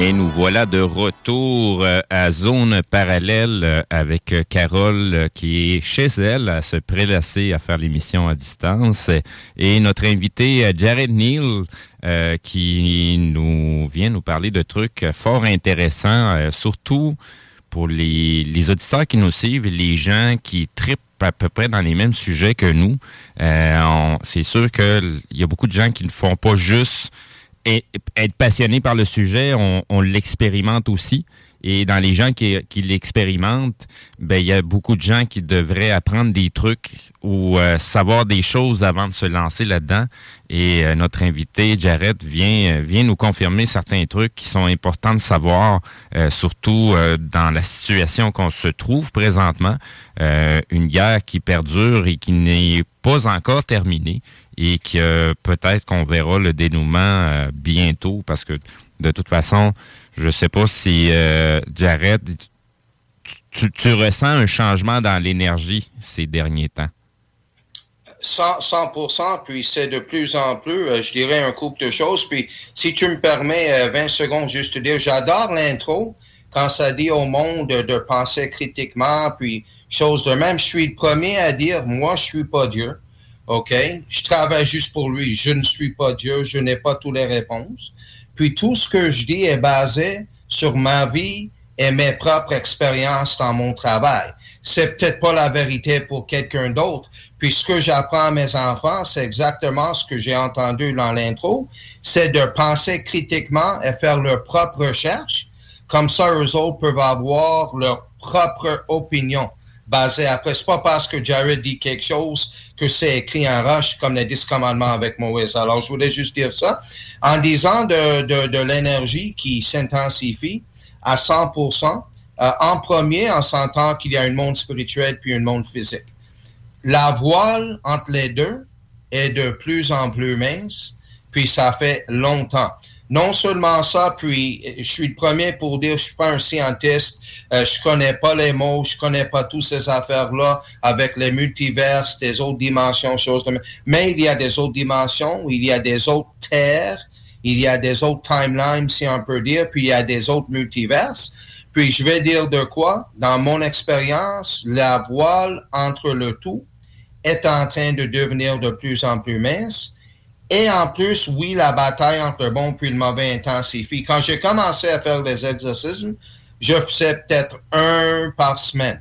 Et nous voilà de retour euh, à zone parallèle euh, avec euh, Carole qui est chez elle à se prélasser à faire l'émission à distance et notre invité Jared Neal qui nous vient nous parler de trucs fort intéressants, surtout pour les, les auditeurs qui nous suivent, les gens qui tripent à peu près dans les mêmes sujets que nous. C'est sûr qu'il y a beaucoup de gens qui ne font pas juste être passionné par le sujet, on l'expérimente aussi. Et dans les gens qui, qui l'expérimentent, ben il y a beaucoup de gens qui devraient apprendre des trucs ou euh, savoir des choses avant de se lancer là-dedans. Et euh, notre invité, Jared, vient, euh, vient nous confirmer certains trucs qui sont importants de savoir, surtout dans la situation qu'on se trouve présentement. une guerre qui perdure et qui n'est pas encore terminée et que peut-être qu'on verra le dénouement bientôt parce que de toute façon, je sais pas si euh, Jared, tu, ressens un changement dans l'énergie ces derniers temps?
100, 100%, puis c'est de plus en plus, euh, je dirais, un couple de choses. Puis si tu me permets 20 euh, secondes juste te dire, j'adore l'intro quand ça dit au monde de, penser critiquement, puis chose de même. Je suis le premier à dire, moi, je suis pas Dieu. OK? Je travaille juste pour lui. Je ne suis pas Dieu. Je n'ai pas toutes les réponses. Puis tout ce que je dis est basé sur ma vie et mes propres expériences dans mon travail. C'est peut-être pas la vérité pour quelqu'un d'autre. Puis ce que j'apprends à mes enfants, c'est exactement ce que j'ai entendu dans l'intro, c'est de penser critiquement et faire leur propre recherche. Comme ça, eux autres peuvent avoir leur propre opinion basée après. C'est pas parce que Jared dit quelque chose que c'est écrit en roche comme les dix commandements avec Moïse. Alors, je voulais juste dire ça en disant de, de, de l'énergie qui s'intensifie à 100%. Euh, en premier, en sentant qu'il y a un monde spirituel puis un monde physique. La voile entre les deux est de plus en plus mince, puis ça fait longtemps non seulement ça, puis je suis le premier pour dire, je suis pas un scientiste, euh, je connais pas les mots, je connais pas toutes ces affaires-là avec les multiverses, des autres dimensions, choses de Mais il y a des autres dimensions, il y a des autres terres, il y a des autres timelines, si on peut dire, puis il y a des autres multiverses. Puis je vais dire de quoi, dans mon expérience, la voile entre le tout est en train de devenir de plus en plus mince et en plus, oui, la bataille entre le bon et le mauvais intensifie. Quand j'ai commencé à faire des exorcismes, je faisais peut-être un par semaine.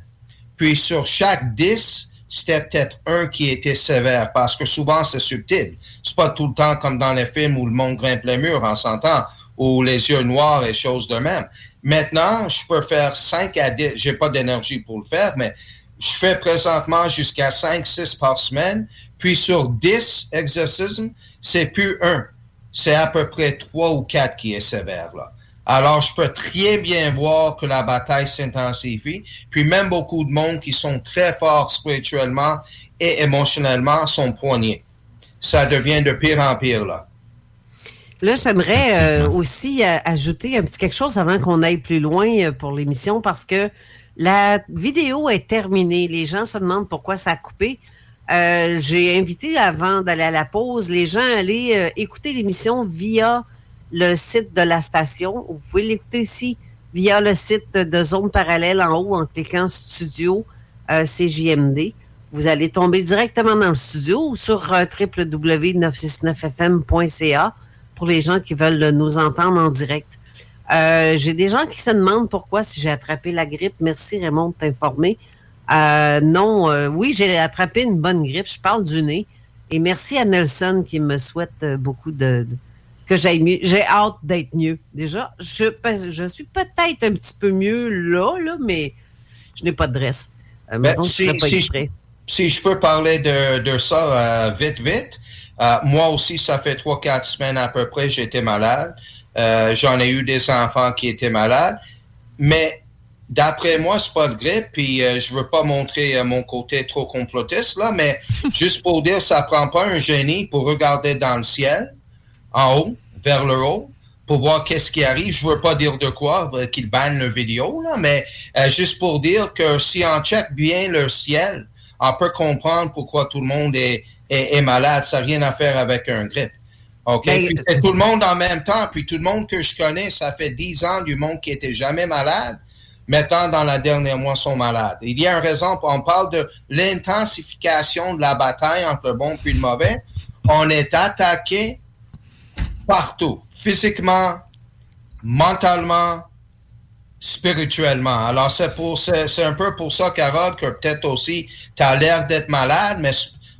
Puis sur chaque dix, c'était peut-être un qui était sévère parce que souvent c'est subtil. C'est pas tout le temps comme dans les films où le monde grimpe les murs en s'entend ou les yeux noirs et choses de même. Maintenant, je peux faire 5 à 10. J'ai pas d'énergie pour le faire, mais je fais présentement jusqu'à 5, 6 par semaine. Puis sur 10 exorcismes, c'est plus un, c'est à peu près trois ou quatre qui est sévère là. Alors, je peux très bien voir que la bataille s'intensifie. Puis même beaucoup de monde qui sont très forts spirituellement et émotionnellement sont poignés. Ça devient de pire en pire là.
Là, j'aimerais euh, aussi euh, ajouter un petit quelque chose avant qu'on aille plus loin euh, pour l'émission parce que la vidéo est terminée. Les gens se demandent pourquoi ça a coupé. Euh, j'ai invité avant d'aller à la pause les gens à aller euh, écouter l'émission via le site de la station. Vous pouvez l'écouter ici via le site de Zone Parallèle en haut en cliquant Studio euh, CJMD. Vous allez tomber directement dans le studio ou sur euh, www.969fm.ca pour les gens qui veulent nous entendre en direct. j'ai des gens qui se demandent pourquoi si j'ai attrapé la grippe. Merci Raymond de t'informer. Euh, non, euh, oui, j'ai attrapé une bonne grippe. Je parle du nez. Et merci à Nelson qui me souhaite euh, beaucoup de, que j'aille mieux. J'ai hâte d'être mieux. Déjà, je, je suis peut-être un petit peu mieux là, là mais je n'ai pas de dresse.
Ben, si, je, peux parler de, ça vite, vite. moi aussi, ça fait trois, quatre semaines à peu près, j'étais malade. J'en ai eu des enfants qui étaient malades. Mais D'après moi, c'est pas de grippe, puis euh, je veux pas montrer euh, mon côté trop complotiste, là, mais juste pour dire, ça prend pas un génie pour regarder dans le ciel, en haut, vers le haut, pour voir qu'est-ce qui arrive. Je veux pas dire de quoi, euh, qu'il banne la vidéo, là, mais juste pour dire que si on check bien le ciel, on peut comprendre pourquoi tout le monde est, est, malade. Ça n'a rien à faire avec un grippe. OK? Ben, puis tout le monde en même temps, puis tout le monde que je connais, ça fait dix ans du monde qui était jamais malade maintenant dans la dernière mois sont malades. Il y a une raison, on parle de l'intensification de la bataille entre le bon et le mauvais. On est attaqué partout, physiquement, mentalement, spirituellement. Alors c'est pour c'est un peu pour ça, Carole, que peut-être aussi tu as l'air d'être malade, mais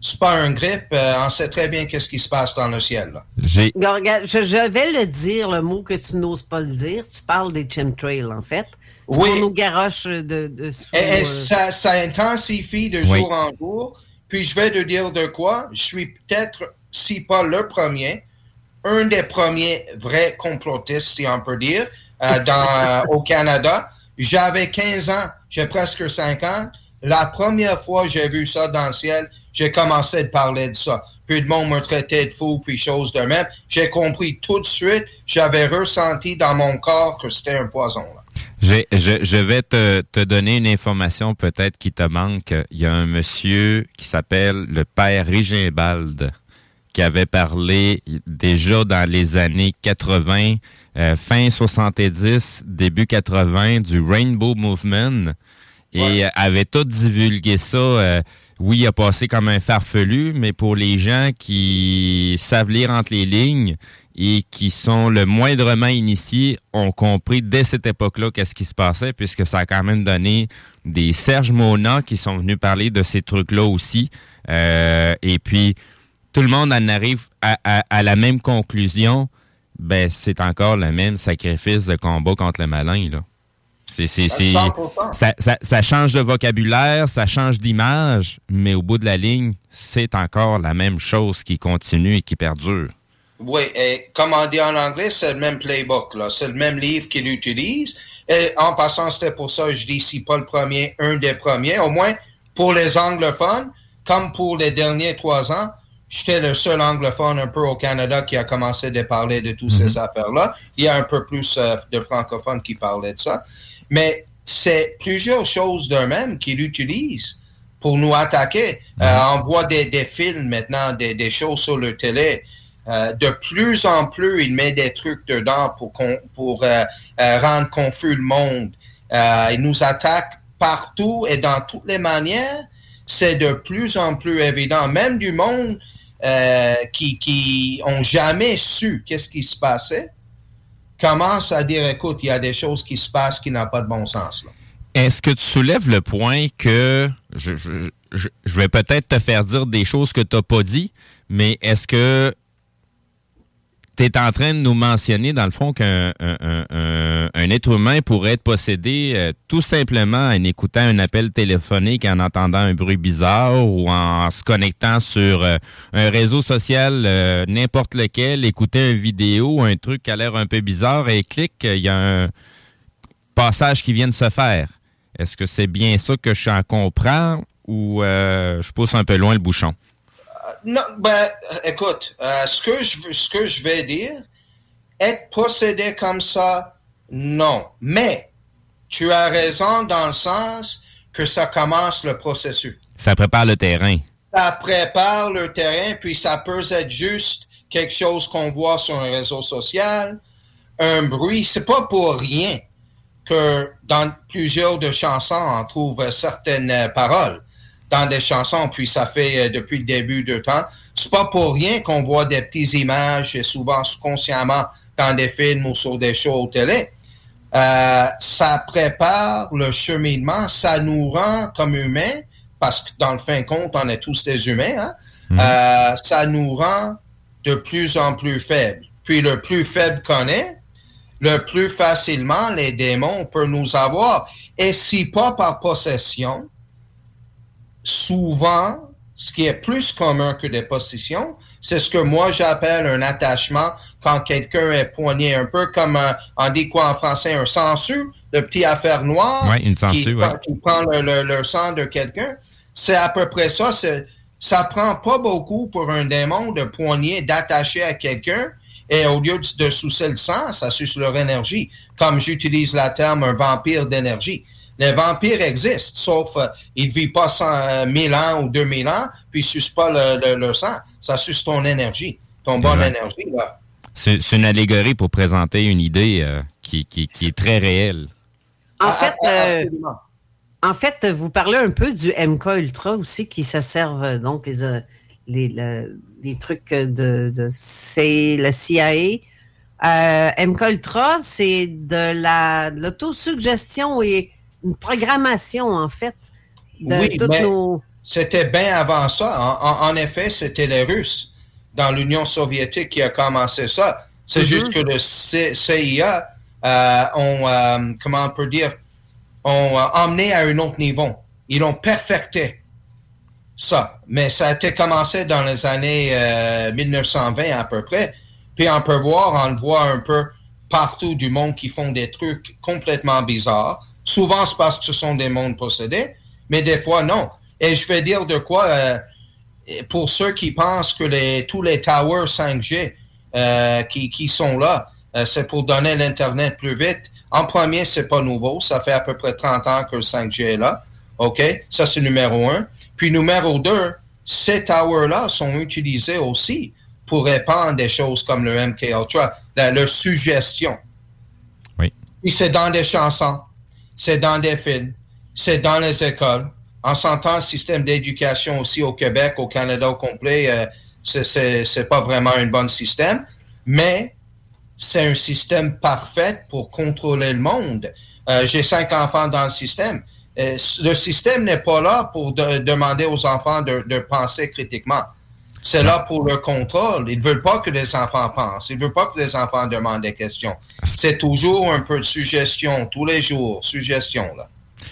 c'est pas un grippe. Euh, on sait très bien qu'est-ce qui se passe dans le ciel. Là.
Je, je, vais le dire, le mot que tu n'oses pas le dire. Tu parles des chemtrails, en fait. Oui. On nous garoche de, de
sous, et, et ça, ça, intensifie de jour en jour. Puis je vais te dire de quoi. Je suis peut-être, si pas le premier, un des premiers vrais complotistes, si on peut dire, euh, dans, au Canada. J'avais 15 ans, j'ai presque 50. La première fois que j'ai vu ça dans le ciel, j'ai commencé à parler de ça. Puis le monde me traitait de fou, puis choses de même. J'ai compris tout de suite, j'avais ressenti dans mon corps que c'était un poison.
Je, je, vais te, te, donner une information peut-être qui te manque. Il y a un monsieur qui s'appelle le père Rigibald qui avait parlé déjà dans les années 80, euh, fin 70, début 80, du Rainbow Movement et avait tout divulgué ça. Euh, oui, il a passé comme un farfelu, mais pour les gens qui savent lire entre les lignes et qui sont le moindrement initiés, ont compris dès cette époque-là qu'est-ce qui se passait, puisque ça a quand même donné des Serge Mona qui sont venus parler de ces trucs-là aussi. Euh, et puis, tout le monde en arrive à, la même conclusion. Ben, c'est encore le même sacrifice de combat contre le malin, là. C'est, ça, ça, change de vocabulaire, ça change d'image, mais au bout de la ligne, c'est encore la même chose qui continue et qui perdure.
Oui, et comme on dit en anglais, c'est le même playbook, là. C'est le même livre qu'il utilise. Et en passant, c'était pour ça que je dis si pas le premier, un des premiers. Au moins, pour les anglophones, comme pour les derniers trois ans, j'étais le seul anglophone un peu au Canada qui a commencé à parler de toutes ces mhm. affaires-là. Il y a un peu plus euh, de francophones qui parlaient de ça. Mais c'est plusieurs choses d'eux-mêmes qu'ils utilisent pour nous attaquer. Mhm. Euh, on voit des, des, films maintenant, des, des choses sur le télé. Euh, de plus en plus, ils mettent des trucs dedans pour, pour euh, rendre confus le monde. ils nous attaquent partout et dans toutes les manières. C'est de plus en plus évident. Même du monde qui, qui ont jamais su qu'est-ce qui se passait commence à dire, écoute, il y a des choses qui se passent qui n'ont pas de bon sens.
Est-ce que tu soulèves le point que je, je, je, vais peut-être te faire dire des choses que tu n'as pas dit, mais est-ce que tu en train de nous mentionner, dans le fond, qu'un un, être humain pourrait être possédé euh, tout simplement en écoutant un appel téléphonique, en entendant un bruit bizarre ou en se connectant sur euh, un réseau social, euh, n'importe lequel, écouter une vidéo, un truc qui a l'air un peu bizarre et clic, il y a un passage qui vient de se faire. Est-ce que c'est bien ça que je en comprends ou je pousse un peu loin le bouchon?
Non, ben, écoute, euh, ce, que je, ce que je vais dire, être possédé comme ça, non. Mais tu as raison dans le sens que ça commence le processus.
Ça prépare le terrain.
Ça prépare le terrain, puis ça peut être juste quelque chose qu'on voit sur un réseau social, un bruit. C'est pas pour rien que dans plusieurs de chansons, on trouve certaines paroles dans des chansons, puis ça fait euh, depuis le début de temps. C'est pas pour rien qu'on voit des petites images, souvent consciemment dans des films ou sur des shows télé. Euh, ça prépare le cheminement, ça nous rend comme humains, parce que dans le fin compte, on est tous des humains, hein? Mhm. euh, ça nous rend de plus en plus faibles. Puis le plus faible qu'on est, le plus facilement les démons peuvent nous avoir. Et si pas par possession, souvent, ce qui est plus commun que des possessions, c'est ce que moi j'appelle un attachement quand quelqu'un est poigné un peu comme un, on dit quoi en français, un sensu, le petit affaire noire
une
qui, qui, prend le, sang de quelqu'un. C'est à peu près ça. Ça prend pas beaucoup pour un démon de poigner, d'attacher à quelqu'un et au lieu de soucier le sang, ça suce leur énergie. Comme j'utilise la terme un vampire d'énergie. Les vampires existent, sauf euh, ils ne vivent pas 100 000 ans ou 2000 ans, puis ils ne sucent pas le, sang. Ça suce ton énergie, ton bonne énergie.
C'est une allégorie pour présenter une idée euh, qui, est très réelle.
En ah, fait, ah, euh, en fait, vous parlez un peu du MK Ultra aussi, qui se servent donc les, les, trucs de, de c'est la CIA. MK Ultra, c'est de l'autosuggestion et une programmation, en fait, de
oui,
nos...
C'était bien avant ça. En, effet, c'était les Russes dans l'Union soviétique qui a commencé ça. C'est mm-hmm. juste que le CIA euh, ont, euh, comment on peut dire, ont euh, emmené à un autre niveau. Ils ont perfecté ça. Mais ça a été commencé dans les années 1920 à peu près. Puis on peut voir, on le voit un peu partout du monde qui font des trucs complètement bizarres. Souvent, c'est parce que ce sont des mondes possédés, mais des fois, non. Et je vais dire de quoi, euh, pour ceux qui pensent que les, tous les towers 5G euh, qui, qui, sont là, euh, c'est pour donner l'Internet plus vite. En premier, c'est pas nouveau. Ça fait à peu près 30 ans que le 5G est là. OK? Ça, c'est numéro un. Puis numéro deux, ces towers-là sont utilisés aussi pour répandre des choses comme le MK Ultra, la, leur suggestion.
Oui.
Puis c'est dans des chansons, c'est dans des films, c'est dans les écoles, en s'entend le système d'éducation aussi au Québec, au Canada au complet, euh, c'est pas vraiment un bon système, mais c'est un système parfait pour contrôler le monde. Euh, j'ai cinq enfants dans le système. Euh, le système n'est pas là pour demander aux enfants de, de penser critiquement. C'est là pour le contrôle. Ils ne veulent pas que les enfants pensent. Ils ne veulent pas que les enfants demandent des questions. C'est toujours un peu de suggestion, tous les jours, suggestion. Là.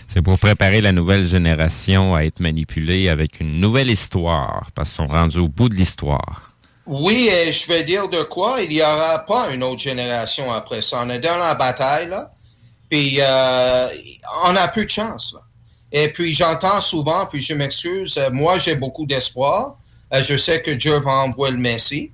C'est pour préparer la nouvelle génération à être manipulée avec une nouvelle histoire, parce qu'ils sont rendus au bout de l'histoire.
Oui, et je vais dire de quoi, il n'y aura pas une autre génération après ça. On est dans la bataille, là, puis euh, on n'a plus de chance. Et puis j'entends souvent, puis je m'excuse, euh, moi j'ai beaucoup d'espoir. Euh, je sais que Dieu va envoyer le Messie.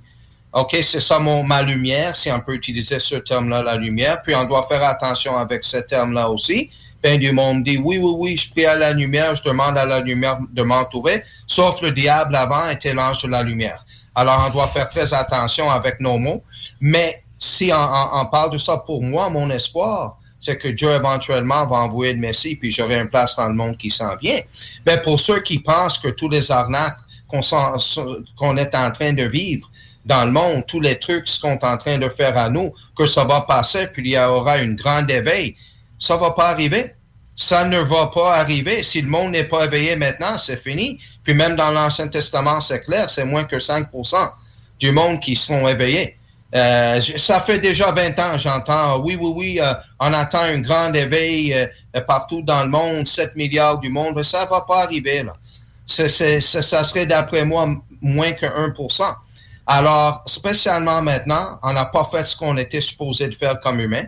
OK, c'est ça mon, ma lumière, si on peut utiliser ce terme-là, la lumière. Puis on doit faire attention avec ce terme-là aussi ben du monde dit oui, oui, oui, je prie à la lumière, je demande à la lumière de m'entourer, sauf le diable avant était l'ange de la lumière. Alors, on doit faire très attention avec nos mots. Mais si on, parle de ça pour moi, mon espoir, c'est que Dieu éventuellement va envoyer le Messie, puis j'aurai une place dans le monde qui s'en vient. Mais pour ceux qui pensent que tous les arnaques qu'on est en train de vivre dans le monde, tous les trucs sont en train de faire à nous, que ça va passer, puis il y aura une grande éveil, ça va pas arriver. Ça ne va pas arriver. Si le monde n'est pas éveillé maintenant, c'est fini. Puis même dans l'Ancien Testament, c'est clair, c'est moins que 5% du monde qui sont éveillés. Euh, ça fait déjà 20 ans, j'entends, oui, oui, oui, euh, on attend un grand éveil euh, partout dans le monde, 7 milliards du monde, ça va pas arriver. Là. Ça serait d'après moi moins que 1%. Alors, spécialement maintenant, on n'a pas fait ce qu'on était supposé de faire comme humain.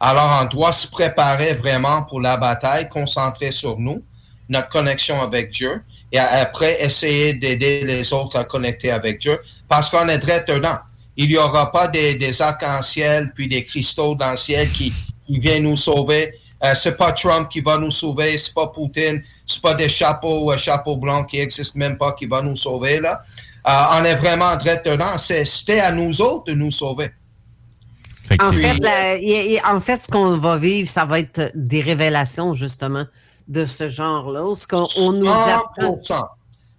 Alors, on doit se préparer vraiment pour la bataille, concentrer sur nous, notre connexion avec Dieu, et après essayer d'aider les autres à connecter avec Dieu, parce qu'on est très dedans. Il n'y aura pas des, des arcs-en-ciel puis des cristaux dans le ciel qui, qui viennent nous sauver. Euh, c'est pas Trump qui va nous sauver, c'est pas Poutine, c'est pas des chapeaux, euh, chapeaux blancs qui existent même pas qui va nous sauver là. Euh, on est vraiment très dedans. C'était à nous autres de nous sauver.
En fait, en fait, ce qu'on va vivre, ça va être des révélations, justement, de ce genre-là. Ce qu'on nous dit.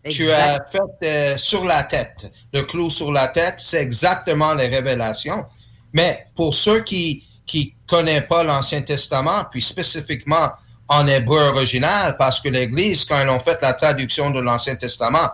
Tu as fait euh, sur la tête, le clou sur la tête, c'est exactement les révélations. Mais pour ceux qui qui connaissent pas l'Ancien Testament, puis spécifiquement en hébreu original, parce que l'Église, quand ils ont fait la traduction de l'Ancien Testament,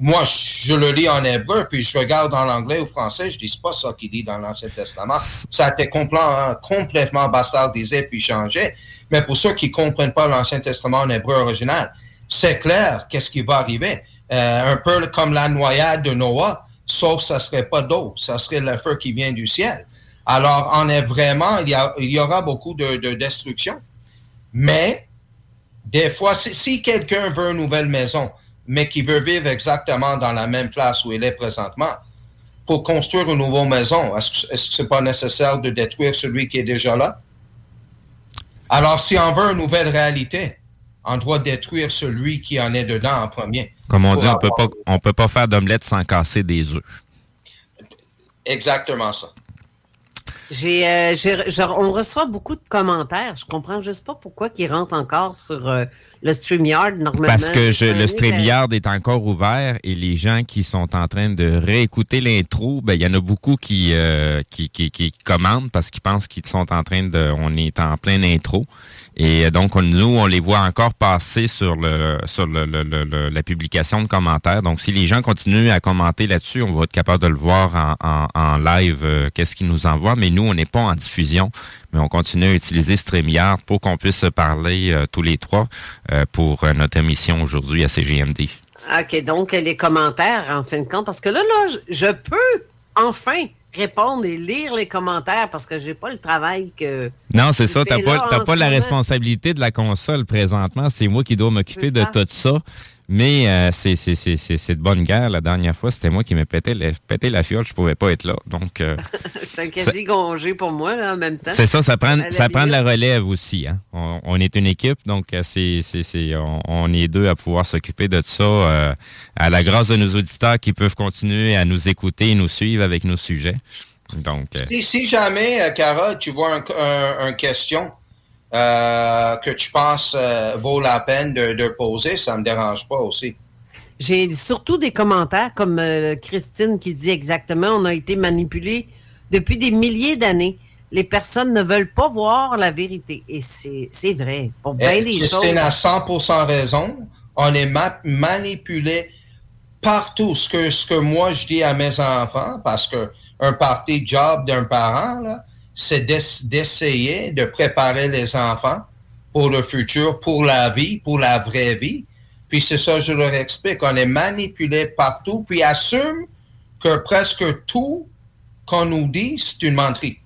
moi, je le lis en hébreu, puis je regarde en anglais ou français, je dis pas ça qu'il dit dans l'Ancien Testament. Ça a été complètement, complètement bastardisé puis changé. Mais pour ceux qui comprennent pas l'Ancien Testament en hébreu original, c'est clair qu'est-ce qui va arriver. Euh, un peu comme la noyade de Noah, sauf ça serait pas d'eau, ça serait le feu qui vient du ciel. Alors, on est vraiment, il y, aura beaucoup de, destruction. Mais, des fois, si, si quelqu'un veut une nouvelle maison, mais qui veut vivre exactement dans la même place où il est présentement, pour construire une nouvelle maison, est-ce que ce n'est pas nécessaire de détruire celui qui est déjà là? Alors, si on veut une nouvelle réalité, on doit détruire celui qui en est dedans en premier.
Comme on dit, on peut pas, on peut pas faire d'omelette sans casser des œufs.
Exactement ça.
Euh, j'ai, on reçoit beaucoup de commentaires. Je comprends juste pas pourquoi ils rentrent encore sur euh, le StreamYard normalement.
Parce que le StreamYard est encore ouvert et les gens qui sont en train de réécouter l'intro, ben il y en a beaucoup qui, euh, qui, qui, qui, commandent parce qu'ils pensent qu'ils sont en train de, on est en plein intro. Et donc, nous, on les voit encore passer sur le sur le, la publication de commentaires. Donc, si les gens continuent à commenter là-dessus, on va être capable de le voir en, en, live, euh, qu'est-ce qu'ils nous envoient. Mais nous, on n'est pas en diffusion, mais on continue à utiliser StreamYard pour qu'on puisse se parler euh, tous les trois euh, pour notre émission aujourd'hui à CGMD.
OK, donc les commentaires, en fin de compte, parce que là, là, je peux enfin répondre et lire les commentaires parce que j'ai pas le travail que.
Non, c'est ça. Tu n'as pas, pas la responsabilité de la console présentement. C'est moi qui dois m'occuper de tout ça. Mais euh, c'est de bonne guerre. La dernière fois, c'était moi qui me pétais, la fiole. Je pouvais pas être là. Donc, euh,
c'est un quasi-gongé pour moi, là, en même temps.
C'est ça, ça prend, ça prend de la relève aussi. Hein. On, est une équipe, donc euh, c'est on, on, est deux à pouvoir s'occuper de ça à la grâce de nos auditeurs qui peuvent continuer à nous écouter et nous suivre avec nos sujets. Donc,
si, jamais, Cara, tu vois un, un question, euh, que tu penses euh, vaut la peine de, poser, ça ne me dérange pas aussi.
J'ai surtout des commentaires comme euh, Christine qui dit exactement, on a été manipulé depuis des milliers d'années. Les personnes ne veulent pas voir la vérité. Et c'est vrai. Pour bien
eh, des Christine a 100% raison. On est manipulé partout. Ce que, ce que moi je dis à mes enfants, parce que un parti job d'un parent, là, c'est d'essayer de préparer les enfants pour le futur, pour la vie, pour la vraie vie. Puis c'est ça, je leur explique. On est manipulé partout, puis assume que presque tout qu'on nous dit, c'est une menterie.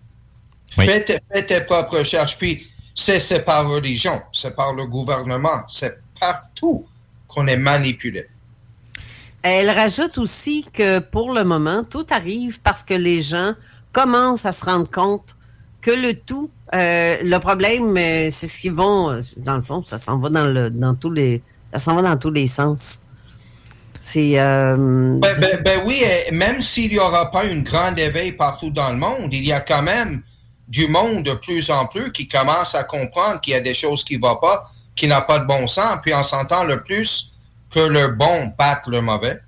Fais, tes, propres recherches. Puis c'est par religion, c'est par le gouvernement, c'est partout qu'on est manipulé.
Elle rajoute aussi que pour le moment, tout arrive parce que les gens commencent à se rendre compte que le tout. Euh, le problème, euh, c'est ce qu'ils vont, euh, dans le fond, ça s'en va dans le, dans tous les, ça s'en va dans tous les sens. C'est.
Ben, ben, ben, oui, même s'il n'y aura pas une grande éveil partout dans le monde, il y a quand même du monde de plus en plus qui commence à comprendre qu'il y a des choses qui ne vont pas, qui n'ont pas de bon sens, puis on s'entend le plus que le bon batte le mauvais,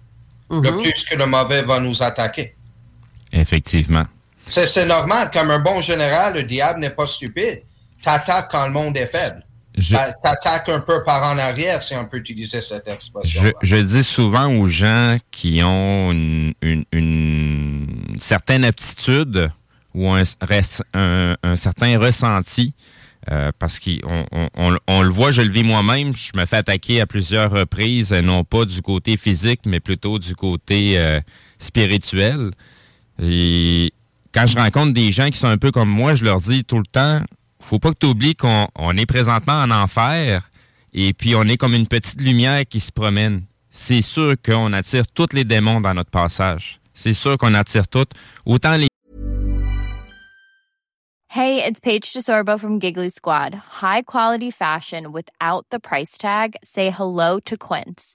le mm-hmm. plus que le mauvais va nous attaquer.
Effectivement.
C'est normal. Comme un bon général, le diable n'est pas stupide. T'attaques quand le monde est faible. T'attaques un peu par en arrière, si on peut utiliser cette expression.
Je, dis souvent aux gens qui ont une, certaine aptitude ou un, certain ressenti, euh, parce qu'on on, le voit, je le vis moi-même, je me fais attaquer à plusieurs reprises, non pas du côté physique, mais plutôt du côté euh, spirituel. Et quand je rencontre des gens qui sont un peu comme moi, je leur dis tout le temps, faut pas que tu oublies qu'on est présentement en enfer et puis on est comme une petite lumière qui se promène. C'est sûr qu'on attire tous les démons dans notre passage. C'est sûr qu'on attire toutes, autant les
Hey, it's Paige DeSorbo from Giggly Squad. High quality fashion without the price tag. Say hello to Quince.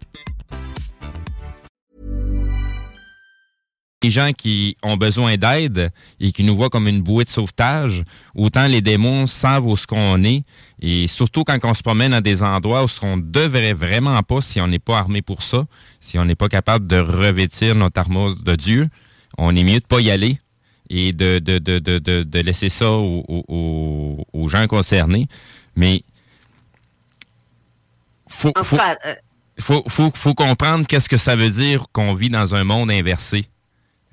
les gens qui ont besoin d'aide et qui nous voient comme une bouée de sauvetage, autant les démons savent où ce qu'on est. Et surtout quand on se promène à des endroits où ce qu'on devrait vraiment pas si on n'est pas armé pour ça, si on n'est pas capable de revêtir notre armure de Dieu, on est mieux de pas y aller et de, de, de, de, de laisser ça aux, aux, aux, gens concernés. Mais faut, faut, euh, faut, faut, faut comprendre qu'est-ce que ça veut dire qu'on vit dans un monde inversé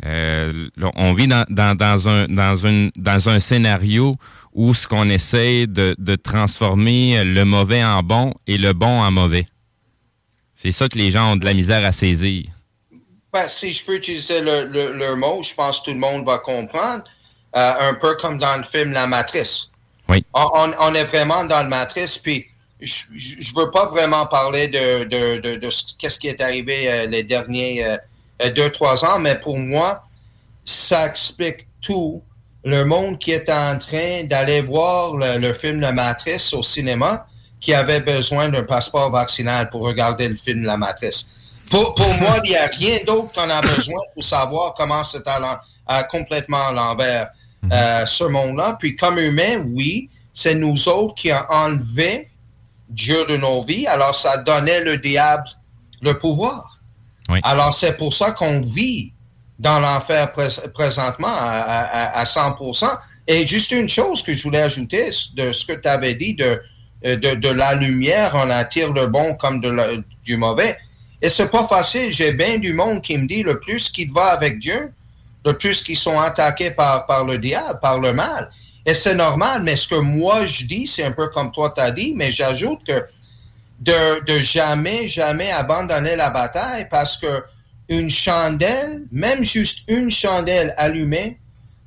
Euh, on vit dans, dans, dans, un, dans, une, dans un scénario où ce qu'on essaie de, de transformer le mauvais en bon et le bon en mauvais. C'est ça que les gens ont de la misère à saisir.
Ben, si je peux utiliser le, le, mot, je pense que tout le monde va comprendre. Euh, un peu comme dans le film La Matrice.
Oui.
On, on est vraiment dans le Matrice, puis je ne veux pas vraiment parler de, de, de, de ce qui est arrivé euh, les derniers deux, trois ans, mais pour moi, ça explique tout. Le monde qui est en train d'aller voir le, film La Matrice au cinéma, qui avait besoin d'un passeport vaccinal pour regarder le film La Matrice. Pour, pour moi, il n'y a rien d'autre qu'on a besoin pour savoir comment c'est complètement à l'envers mhm. ce monde-là. Puis comme humain, oui, c'est nous autres qui avons enlevé Dieu de nos vies, alors ça donnait le diable le pouvoir. Alors c'est pour ça qu'on vit dans l'enfer présentement à, 100%. Et juste une chose que je voulais ajouter de ce que tu avais dit de, de, la lumière, on attire le bon comme du mauvais. Et c'est pas facile. J'ai bien du monde qui me dit le plus qu'il va avec Dieu, le plus qu'ils sont attaqués par, par le diable, par le mal. Et c'est normal, mais ce que moi je dis, c'est un peu comme toi t'as dit, mais j'ajoute que de, de jamais, jamais abandonner la bataille parce que une chandelle, même juste une chandelle allumée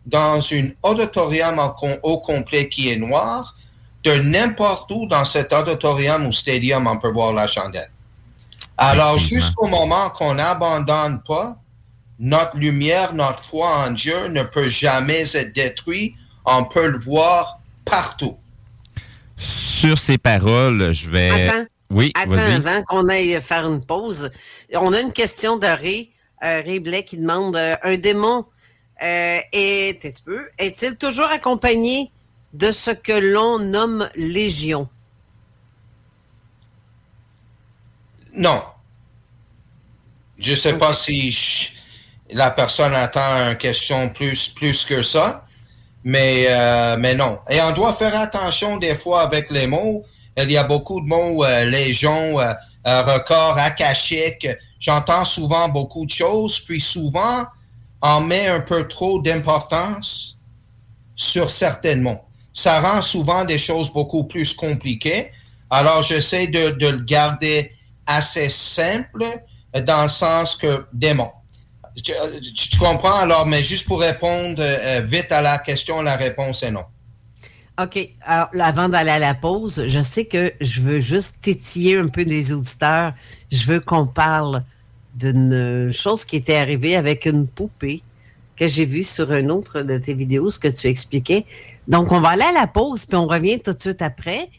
dans un auditorium au, complet qui est noir, de n'importe où dans cet auditorium ou stadium, on peut voir la chandelle. Alors, jusqu'au moment qu'on n'abandonne pas, notre lumière, notre foi en Dieu ne peut jamais être détruite on peut le voir partout.
Sur ces paroles, je vais...
Attends,
oui,
Attends avant qu'on aille faire une pause. On a une question de Ray, euh, Ray Blais qui demande euh, un démon euh, est, est-il toujours accompagné de ce que l'on nomme légion?
Non. Je ne sais pas si la personne attend une question plus, plus que ça. Mais, euh, mais non. Et on doit faire attention des fois avec les mots. Il y a beaucoup de mots, euh, légion, euh, euh, record, akashique. J'entends souvent beaucoup de choses, puis souvent, on met un peu trop d'importance sur certains mots. Ça rend souvent des choses beaucoup plus compliquées. Alors, j'essaie de, le garder assez simple dans le sens que démon. Tu, comprends? Alors, mais juste pour répondre euh, vite à la question, la réponse est non.
OK. Alors, avant d'aller à la pause, je sais que je veux juste tétiller un peu les auditeurs. Je veux qu'on parle d'une chose qui était arrivée avec une poupée que j'ai vue sur une autre de tes vidéos, ce que tu expliquais. Donc, on va aller à la pause, puis on revient tout de suite après.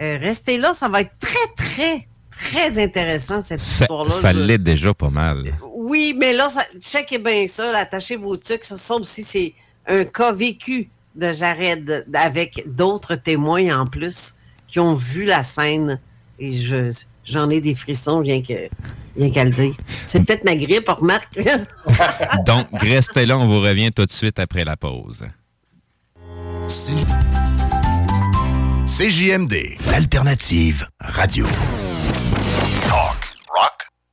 Euh, restez là, ça va être très, très, très intéressant, cette histoire-là.
Ça, l'est déjà pas mal.
Oui, mais là, ça, checkez bien ça, attachez vos trucs. Ça semble si c'est un cas vécu de Jared avec d'autres témoins en plus qui ont vu la scène. Et je j'en ai des frissons, rien que rien qu'à le dire. C'est peut-être ma grippe, remarque.
Donc, restez là, on vous revient tout de suite après la pause.
CJMD, l'alternative radio.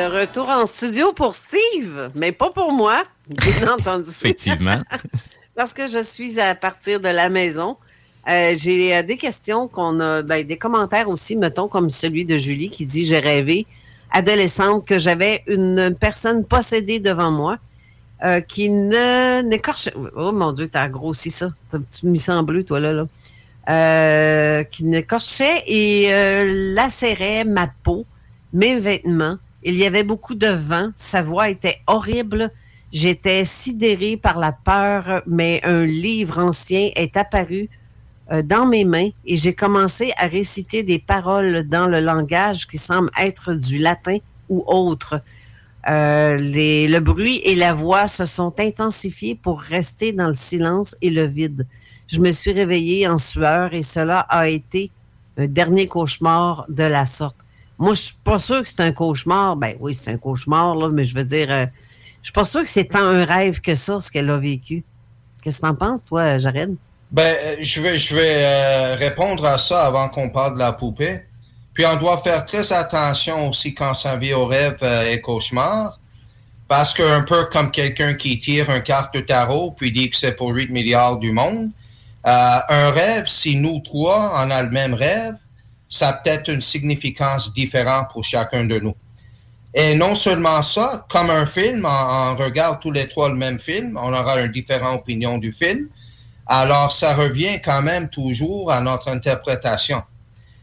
De retour en studio pour Steve, mais pas pour moi, bien entendu.
Effectivement.
Parce que je suis à partir de la maison. Euh, j'ai euh, des questions qu'on a, ben, des commentaires aussi, mettons, comme celui de Julie qui dit J'ai rêvé, adolescente, que j'avais une personne possédée devant moi euh, qui ne n'écorchait. Oh mon Dieu, t'as grossi ça. Tu mis ça en bleu, toi, là. là. qui n'écorchait et lacérait ma peau, mes vêtements il y avait beaucoup de vent. Sa voix était horrible. J'étais sidérée par la peur, mais un livre ancien est apparu euh, dans mes mains et j'ai commencé à réciter des paroles dans le langage qui semble être du latin ou autre. Euh, le bruit et la voix se sont intensifiés pour rester dans le silence et le vide. Je me suis réveillée en sueur et cela a été un dernier cauchemar de la sorte. Moi, je suis pas sûre que c'est un cauchemar. Ben oui, c'est un cauchemar, là, mais je veux dire, euh, je suis pas sûre que c'est tant un rêve que ça, ce qu'elle a vécu. Qu'est-ce que t'en penses, toi, Jared?
Ben, euh, je vais, euh, répondre à ça avant qu'on parle de la poupée. Puis on doit faire très attention aussi quand ça vient au rêve et cauchemar. Parce qu'un peu comme quelqu'un qui tire une carte de tarot puis dit que c'est pour 8 milliards du monde, un rêve, si nous trois, on a le même rêve, ça a peut-être une significance différente pour chacun de nous. Et non seulement ça, comme un film, on, regarde tous les trois le même film, on aura une différente opinion du film. Alors, ça revient quand même toujours à notre interprétation.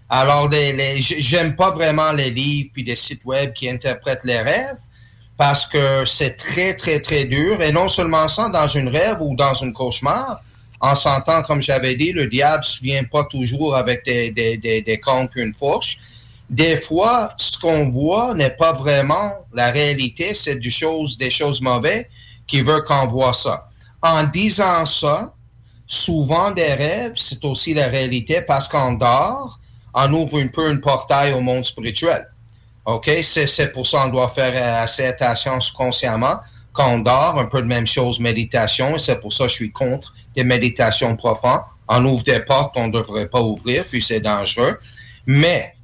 Alors, les, les, j'aime pas vraiment les livres puis des sites web qui interprètent les rêves parce que c'est très, très, très dur. Et non seulement ça, dans une rêve ou dans un cauchemar, en s'entend, comme j'avais dit, le diable ne vient pas toujours avec des, des, des, des fourche. Des fois, ce qu'on voit n'est pas vraiment la réalité, c'est des choses, des choses mauvaises qui veulent qu'on voit ça. En disant ça, souvent des rêves, c'est aussi la réalité parce qu'on dort, on ouvre un peu un portail au monde spirituel. OK? C'est pour ça qu'on doit faire assez attention consciemment. Quand on dort, un peu de même chose, méditation, et c'est pour ça que je suis contre des méditations profondes. On ouvre des portes qu'on ne devrait pas ouvrir, puis c'est dangereux. Mais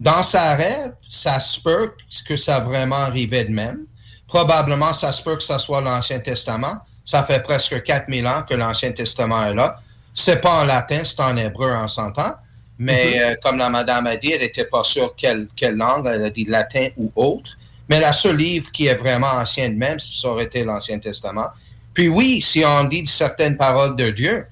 dans sa rêve, ça se peut que ça vraiment arrivé de même. Probablement, ça se peut que ça soit l'Ancien Testament. Ça fait presque 4000 ans que l'Ancien Testament est là. C'est pas en latin, c'est en hébreu, en s'entend. Mais mm-hmm. euh, comme la madame a dit, elle n'était pas sûre quelle, quelle langue, elle a dit latin ou autre. Mais la seule livre qui est vraiment ancien de même, ça aurait été l'Ancien Testament. Puis oui, si on dit certaines paroles de Dieu,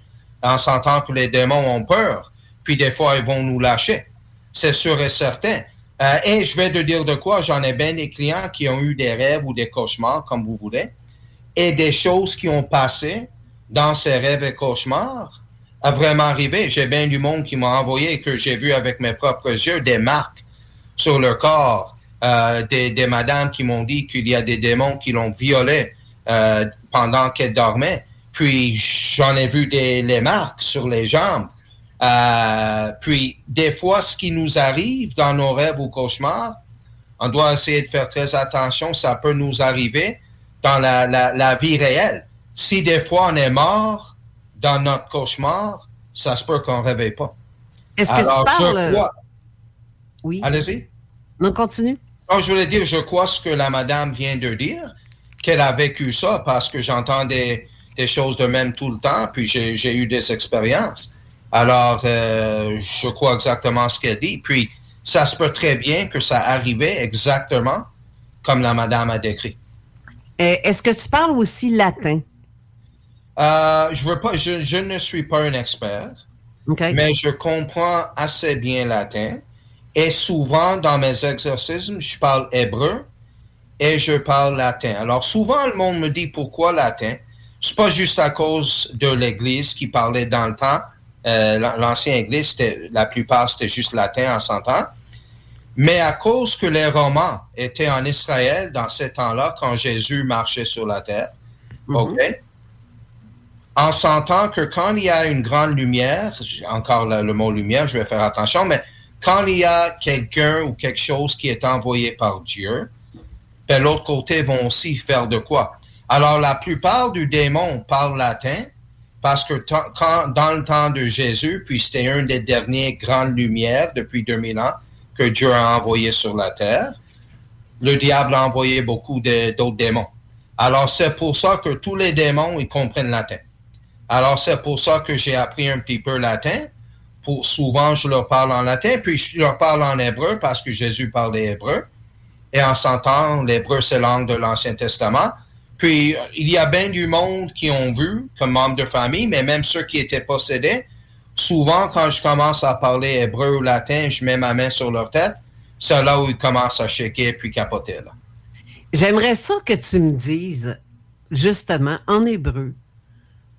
on s'entend que les démons ont peur, puis des fois, ils vont nous lâcher. C'est sûr et certain. Euh, et je vais te dire de quoi, j'en ai bien des clients qui ont eu des rêves ou des cauchemars, comme vous voulez, et des choses qui ont passé dans ces rêves et cauchemars a vraiment arrivé. J'ai bien du monde qui m'a envoyé, que j'ai vu avec mes propres yeux, des marques sur leur corps, euh, des madames qui m'ont dit qu'il y a des démons qui l'ont violé euh, pendant qu'elle dormait. Puis j'en ai vu des les marques sur les jambes. Euh, puis des fois, ce qui nous arrive dans nos rêves ou cauchemars, on doit essayer de faire très attention. Ça peut nous arriver dans la, la, vie réelle. Si des fois on est mort dans notre cauchemar, ça se peut qu'on ne réveille pas.
Est-ce que tu parles? Oui.
Allez-y.
Non, continue.
je voulais dire, je crois ce que la madame vient de dire qu'elle a vécu ça parce que j'entends des, choses de même tout le temps, puis j'ai eu des expériences. Alors, euh, je crois exactement ce qu'elle dit. Puis, ça se peut très bien que ça arrivait exactement comme la madame a décrit.
Euh, est-ce que tu parles aussi latin?
Euh, je, veux pas, je, ne suis pas un expert, mais je comprends assez bien latin. Et souvent, dans mes exercices, je parle hébreu et je parle latin. Alors souvent, le monde me dit pourquoi latin. C'est pas juste à cause de l'Église qui parlait dans le temps. Euh, L'ancienne Église, la plupart, c'était juste latin en s'entend. Mais à cause que les Romains étaient en Israël dans ces temps-là, quand Jésus marchait sur la terre. OK? En sentant que quand il y a une grande lumière, encore le mot lumière, je vais faire attention, mais quand il y a quelqu'un ou quelque chose qui est envoyé par Dieu, de l'autre côté vont aussi faire de quoi? Alors, la plupart du démon parlent latin parce que quand, dans le temps de Jésus, puis c'était une des dernières grandes lumières depuis 2000 ans que Dieu a envoyé sur la terre, le diable a envoyé beaucoup d'autres démons. Alors, c'est pour ça que tous les démons, ils comprennent latin. Alors, c'est pour ça que j'ai appris un petit peu latin. Pour, souvent, je leur parle en latin, puis je leur parle en hébreu parce que Jésus parlait hébreu et en s'entend, l'hébreu, c'est langue de l'Ancien Testament. Puis, il y a bien du monde qui ont vu comme membre de famille, mais même ceux qui étaient possédés, souvent, quand je commence à parler hébreu ou latin, je mets ma main sur leur tête. C'est là où ils commencent à shaker puis capoter.
J'aimerais ça que tu me dises, justement, en hébreu,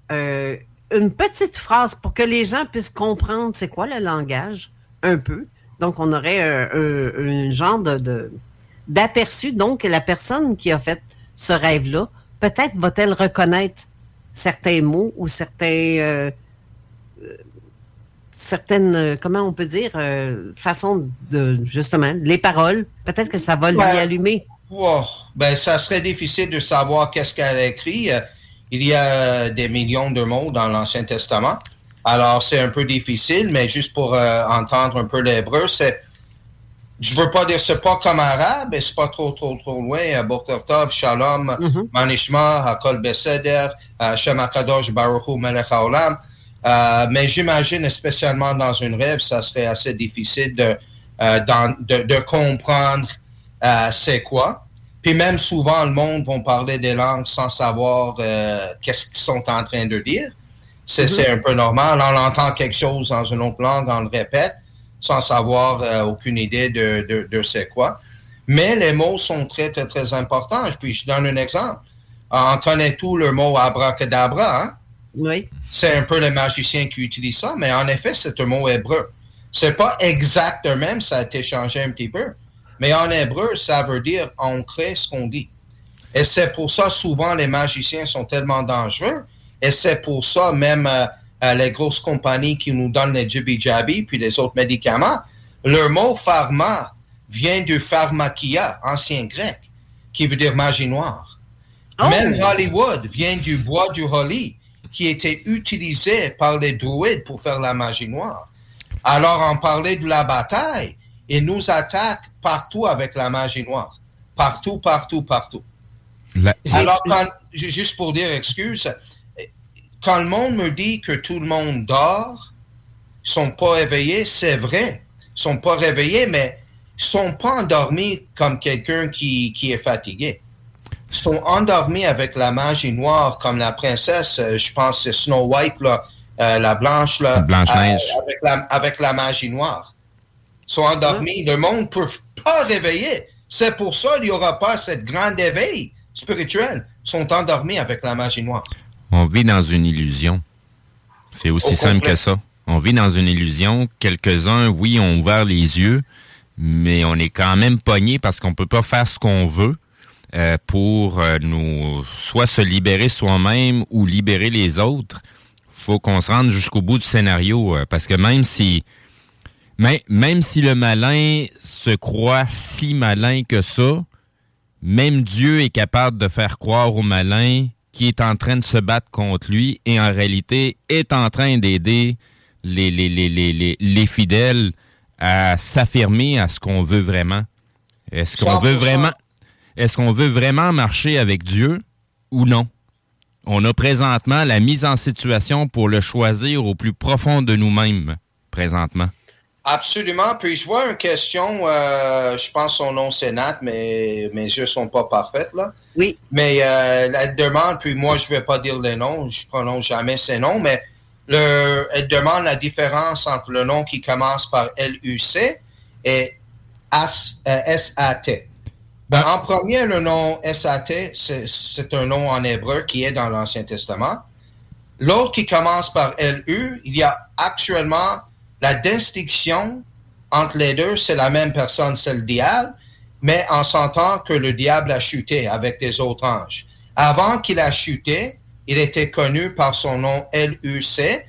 euh, une petite phrase pour que les gens puissent comprendre c'est quoi le langage, un peu. Donc, on aurait un, genre de, d'aperçu. Donc, la personne qui a fait ce rêve-là, peut-être va-t-elle reconnaître certains mots ou certains, euh, euh, certaines, comment on peut dire, façons de, justement, les paroles. Peut-être que ça va lui allumer.
Ben, ça serait difficile de savoir qu'est-ce qu'elle a écrit. Il y a des millions de mots dans l'Ancien Testament. Alors, c'est un peu difficile, mais juste pour euh, entendre un peu l'hébreu, c'est, je veux pas dire, c'est pas comme arabe, mais c'est pas trop, trop, trop loin. Bokertov, Shalom, mm Manishma, Hakol Beseder, euh, Shem Akadosh, Baruch Melech Haolam. Euh, mais j'imagine, spécialement dans une rêve, ça serait assez difficile de, de, de, comprendre c'est quoi. Puis même souvent, le monde va parler des langues sans savoir qu'est-ce qu'ils sont en train de dire. C'est mm-hmm. un peu normal. On entend quelque chose dans une autre langue, on le répète, sans savoir euh, aucune idée de, de, de c'est quoi. Mais les mots sont très, très, très importants. Puis je donne un exemple. On connaît tout le mot abracadabra. Hein?
Oui.
C'est un peu les magiciens qui utilisent ça, mais en effet, c'est un mot hébreu. C'est pas exact même, ça a été changé un petit peu. Mais en hébreu, ça veut dire on crée ce qu'on dit. Et c'est pour ça, souvent, les magiciens sont tellement dangereux et c'est pour ça, même euh, euh, les grosses compagnies qui nous donnent les Jibby Jabby puis les autres médicaments, le mot pharma vient du pharmakia, ancien grec, qui veut dire magie noire. Oh. Même Hollywood vient du bois du holly, qui était utilisé par les druides pour faire la magie noire. Alors, on parlait de la bataille, et nous attaquent partout avec la magie noire. Partout, partout, partout. Alors, juste pour dire excuse, quand le monde me dit que tout le monde dort, ils sont pas éveillés, c'est vrai. Ils sont pas réveillés, mais ils sont pas endormis comme quelqu'un qui, qui est fatigué. Ils sont endormis avec la magie noire, comme la princesse, euh, je pense c'est Snow White, là, euh, la blanche, là,
blanche
euh, avec, la, avec la magie noire. Ils sont endormis. Le monde ne peut pas réveiller. C'est pour ça qu'il n'y aura pas cette grande éveil spirituel. Ils sont endormis avec la magie noire.
On vit dans une illusion. C'est aussi simple que ça. On vit dans une illusion. Quelques-uns, oui, ont ouvert les yeux, mais on est quand même pogné parce qu'on peut pas faire ce qu'on veut euh, pour euh, nous soit se libérer soi-même ou libérer les autres. Faut qu'on se rende jusqu'au bout du scénario euh, parce que même si même, même si le malin se croit si malin que ça, même Dieu est capable de faire croire au malin qui est en train de se battre contre lui et en réalité est en train d'aider les, les, les, les, fidèles à s'affirmer à ce qu'on veut vraiment. Est-ce qu'on veut vraiment est-ce qu'on veut vraiment marcher avec Dieu ou non? On a présentement la mise en situation pour le choisir au plus profond de nous-mêmes, présentement.
Absolument. Puis je vois une question, euh, je pense son nom c'est Nat, mais mes yeux sont pas parfaits là.
Oui.
Mais euh, elle demande, puis moi je vais pas dire les noms, je prononce jamais ces noms, mais le, elle demande la différence entre le nom qui commence par L-U-C et S-A-T. Euh, ben, en premier, le nom S-A-T, c'est un nom en hébreu qui est dans l'Ancien Testament. L'autre qui commence par L-U, il y a actuellement la distinction entre les deux, c'est la même personne, c'est le diable, mais en sentant que le diable a chuté avec des autres anges. Avant qu'il a chuté, il était connu par son nom L-U-C.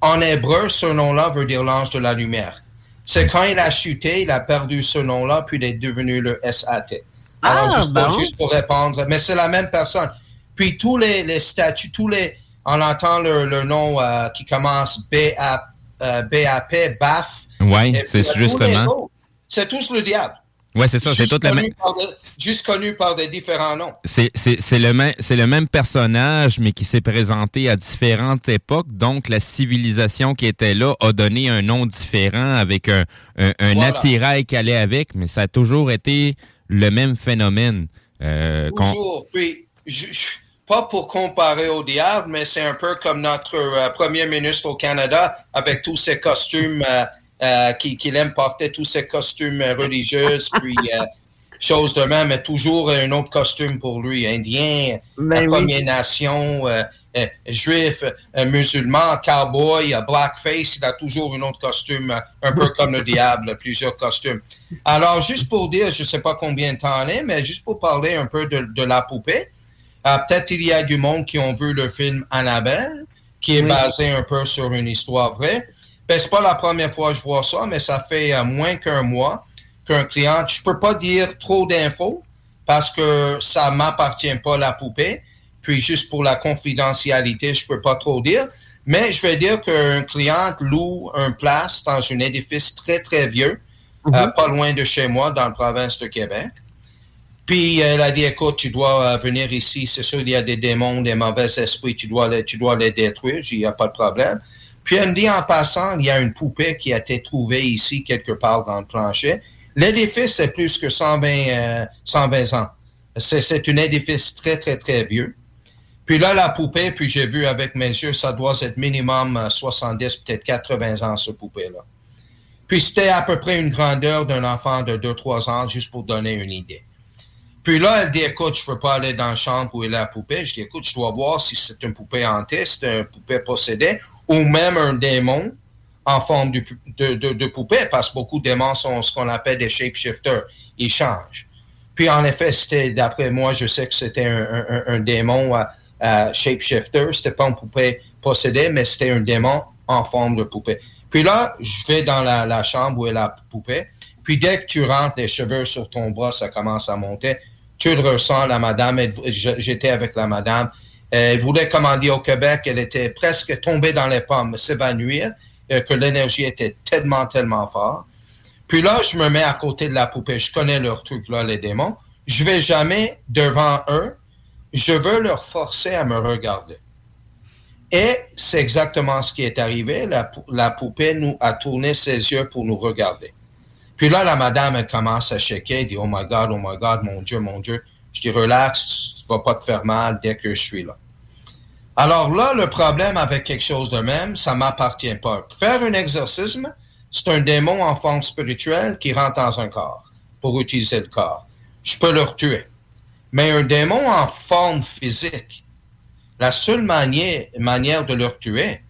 En hébreu, ce nom-là veut dire l'ange de la lumière. C'est quand il a chuté, il a perdu ce nom-là, puis il est devenu le S-A-T.
Ah, juste,
pour, juste, pour, répondre, mais c'est la même personne. Puis tous les, statuts, tous les, on entend le, nom euh, qui commence B-A euh, BAP, BAF.
Oui, c'est justement.
C'est tous le diable.
Oui, c'est ça, c'est tout le même.
Juste connu par des différents noms.
C'est le, même, le même personnage, mais qui s'est présenté à différentes époques. Donc, la civilisation qui était là a donné un nom différent avec un, un, attirail qui allait avec, mais ça a toujours été le même phénomène.
Euh, toujours. Puis, je, pas pour comparer au diable, mais c'est un peu comme notre euh, premier ministre au Canada avec tous ses costumes euh, euh qu'il aime porter, tous ses costumes religieux, puis chose de même, mais toujours un autre costume pour lui. Indien,
Ben oui.
Première Nation, juif, musulman, cowboy, blackface, il a toujours un autre costume, un peu comme le diable, plusieurs costumes. Alors, juste pour dire, je ne sais pas combien de temps on est, mais juste pour parler un peu de, de la poupée, euh, peut-être il y a du monde qui ont vu le film Annabelle, qui est
Oui.
basé un peu sur une histoire vraie. Ben, c'est pas la première fois que je vois ça, mais ça fait euh, moins qu'un mois qu'un client, je peux pas dire trop d'infos parce que ça m'appartient pas la poupée. Puis juste pour la confidentialité, je peux pas trop dire. Mais je vais dire qu'un client loue un place dans un édifice très, très vieux, euh, pas loin de chez moi, dans la province de Québec. Puis elle a dit, écoute, tu dois euh, venir ici, c'est sûr, il y a des démons, des mauvais esprits, tu dois les, tu dois les détruire, il n'y a pas de problème. Puis elle me dit en passant, il y a une poupée qui a été trouvée ici quelque part dans le plancher. L'édifice est plus que 120, euh, 120 ans. C'est, un édifice très, très, très vieux. Puis là, la poupée, puis j'ai vu avec mes yeux, ça doit être minimum euh, 70, peut-être 80 ans, ce poupée-là. Puis c'était à peu près une grandeur d'un enfant de 2-3 ans, juste pour donner une idée. Puis là, elle dit, écoute, je veux pas aller dans la chambre où est la poupée. Je dis, écoute, je dois voir si c'est une poupée hantée, c'est une poupée possédée, ou même un démon en forme de, poupée, parce que beaucoup de démons sont ce qu'on appelle des shapeshifters. Ils changent. Puis en effet, c'était, d'après moi, je sais que c'était un, démon euh, euh, shapeshifter. C'était pas une poupée possédée, mais c'était un démon en forme de poupée. Puis là, je vais dans la, la chambre où est la poupée. Puis dès que tu rentres, les cheveux sur ton bras, ça commence à monter. Tu le ressens, la madame. J'étais avec la madame. Elle voulait commander au Québec. Elle était presque tombée dans les pommes, s'évanouir, euh, que l'énergie était tellement, tellement forte. Puis là, je me mets à côté de la poupée. Je connais leur truc, là, les démons. Je vais jamais devant eux. Je veux leur forcer à me regarder. Et c'est exactement ce qui est arrivé. La poupée nous a tourné ses yeux pour nous regarder. Puis là, la madame, elle commence à shaker. Elle dit, oh my God, oh my God, mon Dieu, mon Dieu. Je dis, relax, tu vas pas te faire mal dès que je suis là. Alors là, le problème avec quelque chose de même, ça m'appartient pas. Faire un exorcisme, c'est un démon en forme spirituelle qui rentre dans un corps pour utiliser le corps. Je peux le tuer. Mais un démon en forme physique, la seule manière, manière de le tuer,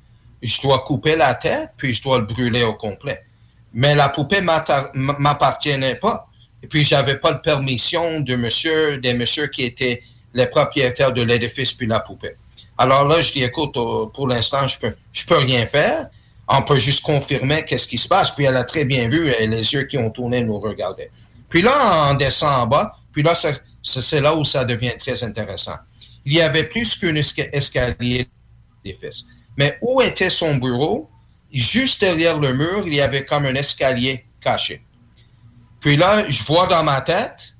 je dois couper la tête, puis je dois le brûler au complet. Mais la poupée m'appartenait pas. Et puis, j'avais pas de permission de monsieur, des messieurs qui étaient les propriétaires de l'édifice puis la poupée. Alors là, je dis, écoute, euh, pour l'instant, je peux, je peux rien faire. On peut juste confirmer qu'est-ce qui se passe. Puis elle a très bien vu, et les yeux qui ont tourné nous regardaient. Puis là, on descend en bas. Puis là, c'est là où ça devient très intéressant. Il y avait plus qu'un esca- escalier d'édifice. Mais où était son bureau? Juste derrière le mur, il y avait comme un escalier caché. Puis là, je vois dans ma tête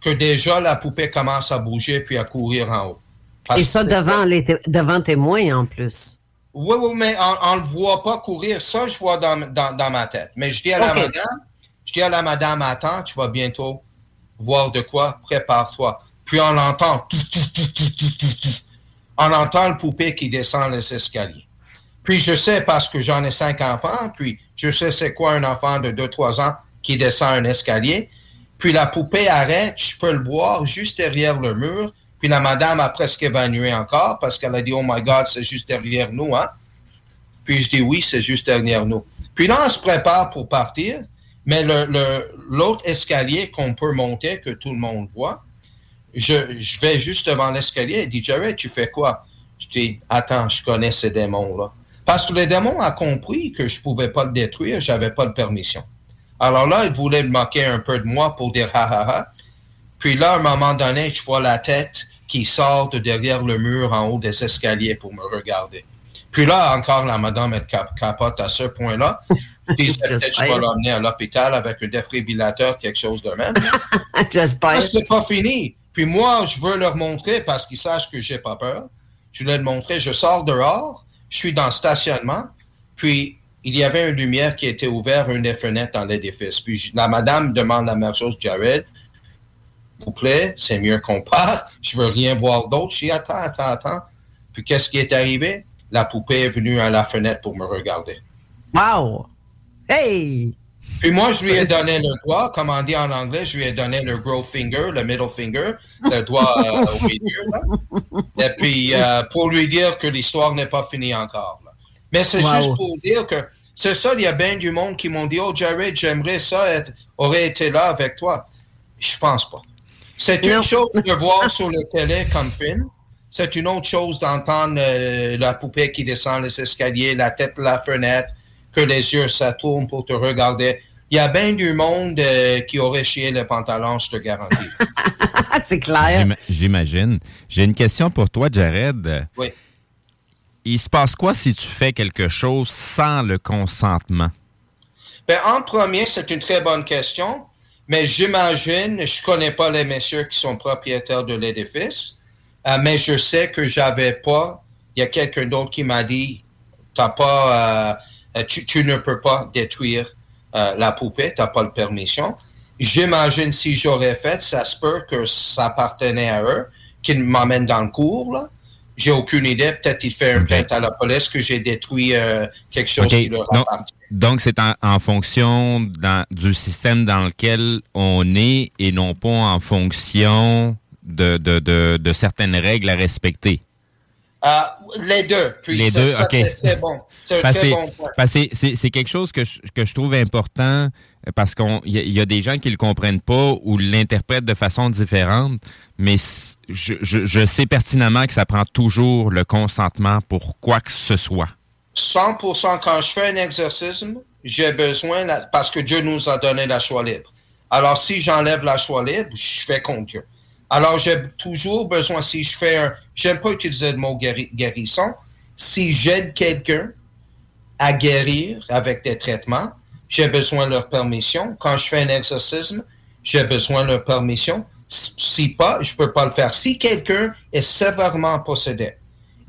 que déjà la poupée commence à bouger puis à courir en haut. Parce
Et ça devant, les devant témoins en plus.
oui, oui, mais on ne le voit pas courir. Ça, je vois dans, dans, dans ma tête. Mais je dis à la madame, je dis à la madame, attends, tu vas bientôt voir de quoi, prépare-toi. Puis on entend, tout, tout, tout. on entend le poupée qui descend les escaliers. Puis je sais parce que j'en ai cinq enfants, puis je sais c'est quoi un enfant de 2-3 ans qui descend un escalier. Puis la poupée arrête, je peux le voir juste derrière le mur. Puis la madame a presque évanouie encore parce qu'elle a dit, oh my God, c'est juste derrière nous, hein? Puis je dis, oui, c'est juste derrière nous. Puis là, on se prépare pour partir, mais le- le- l'autre escalier qu'on peut monter, que tout le monde voit, je, je vais juste devant l'escalier et dit, Jared, tu fais quoi? Je dis, attends, je connais ces démons-là. Parce que le démon a compris que je pouvais pas le détruire, j'avais pas de permission. Alors là, il voulait me moquer un peu de moi pour dire ha ha ha. Puis là, à un moment donné, je vois la tête qui sort de derrière le mur en haut des escaliers pour me regarder. Puis là, encore, la madame, elle cap- capote à ce point-là. Puis peut-être que je vais l'emmener à l'hôpital avec un défibrillateur, quelque chose de même.
J'espère.
C'est pas fini. Puis moi, je veux leur montrer parce qu'ils sachent que j'ai pas peur. Je voulais le montrer. Je sors dehors. Je suis dans le stationnement. Puis il y avait une lumière qui était ouverte, une des fenêtres dans l'édifice. Puis la madame demande la même chose, Jared. Vous plaît, c'est mieux qu'on parte. Je veux rien voir d'autre. Je dis, attends, attends, attends. Puis qu'est-ce qui est arrivé? La poupée est venue à la fenêtre pour me regarder.
Wow! Hey!
Puis moi, je lui ai donné le doigt, comme on dit en anglais, je lui ai donné le gros finger, le middle finger, le doigt euh, au milieu. Là. Et puis, euh, pour lui dire que l'histoire n'est pas finie encore. Là. Mais c'est juste pour dire que c'est ça, il y a bien du monde qui m'ont dit, oh Jared, j'aimerais ça être, aurait été là avec toi. Je pense pas. C'est une chose de voir sur le télé comme film. C'est une autre chose d'entendre euh, la poupée qui descend les escaliers, la tête de la fenêtre, que les yeux ça tourne pour te regarder. Il y a bien du monde euh, qui aurait chié les pantalons, je te garantis.
C'est clair.
J'imagine. J'ai une question pour toi, Jared.
Oui.
Il se passe quoi si tu fais quelque chose sans le consentement?
Ben, en premier, c'est une très bonne question, mais j'imagine, je connais pas les messieurs qui sont propriétaires de l'édifice, euh, mais je sais que j'avais pas, il y a quelqu'un d'autre qui m'a dit, t'as pas, euh, tu, tu, ne peux pas détruire euh, la poupée, t'as pas la permission. J'imagine si j'aurais fait, ça se peut que ça appartenait à eux, qu'ils m'emmènent dans le cours, là. J'ai aucune idée. Peut-être qu'il fait un plainte à la police que j'ai détruit euh, quelque chose
okay.
qui leur
donc,
appartient.
Donc, c'est en, en, fonction dans, du système dans lequel on est et non pas en fonction de, de, de, de certaines règles à respecter.
Euh, les deux. Puis
les
ça,
deux,
ça,
OK.
C'est très bon. C'est un très bon point.
c'est quelque chose que je, que je trouve important euh, parce qu'il y, y a des gens qui le comprennent pas ou l'interprètent de façon différente, mais je, je- je sais pertinemment que ça prend toujours le consentement pour quoi que ce soit.
100% quand je fais un exorcisme, j'ai besoin, la- parce que Dieu nous a donné la choix libre. Alors, si j'enlève la choix libre, je fais contre Dieu. Alors, j'ai toujours besoin, si je fais un, j'aime pas utiliser le mot guéri- guérison, si j'aide quelqu'un à guérir avec des traitements, j'ai besoin de leur permission. Quand je fais un exorcisme, j'ai besoin de leur permission. Si pas, je peux pas le faire. Si quelqu'un est sévèrement possédé,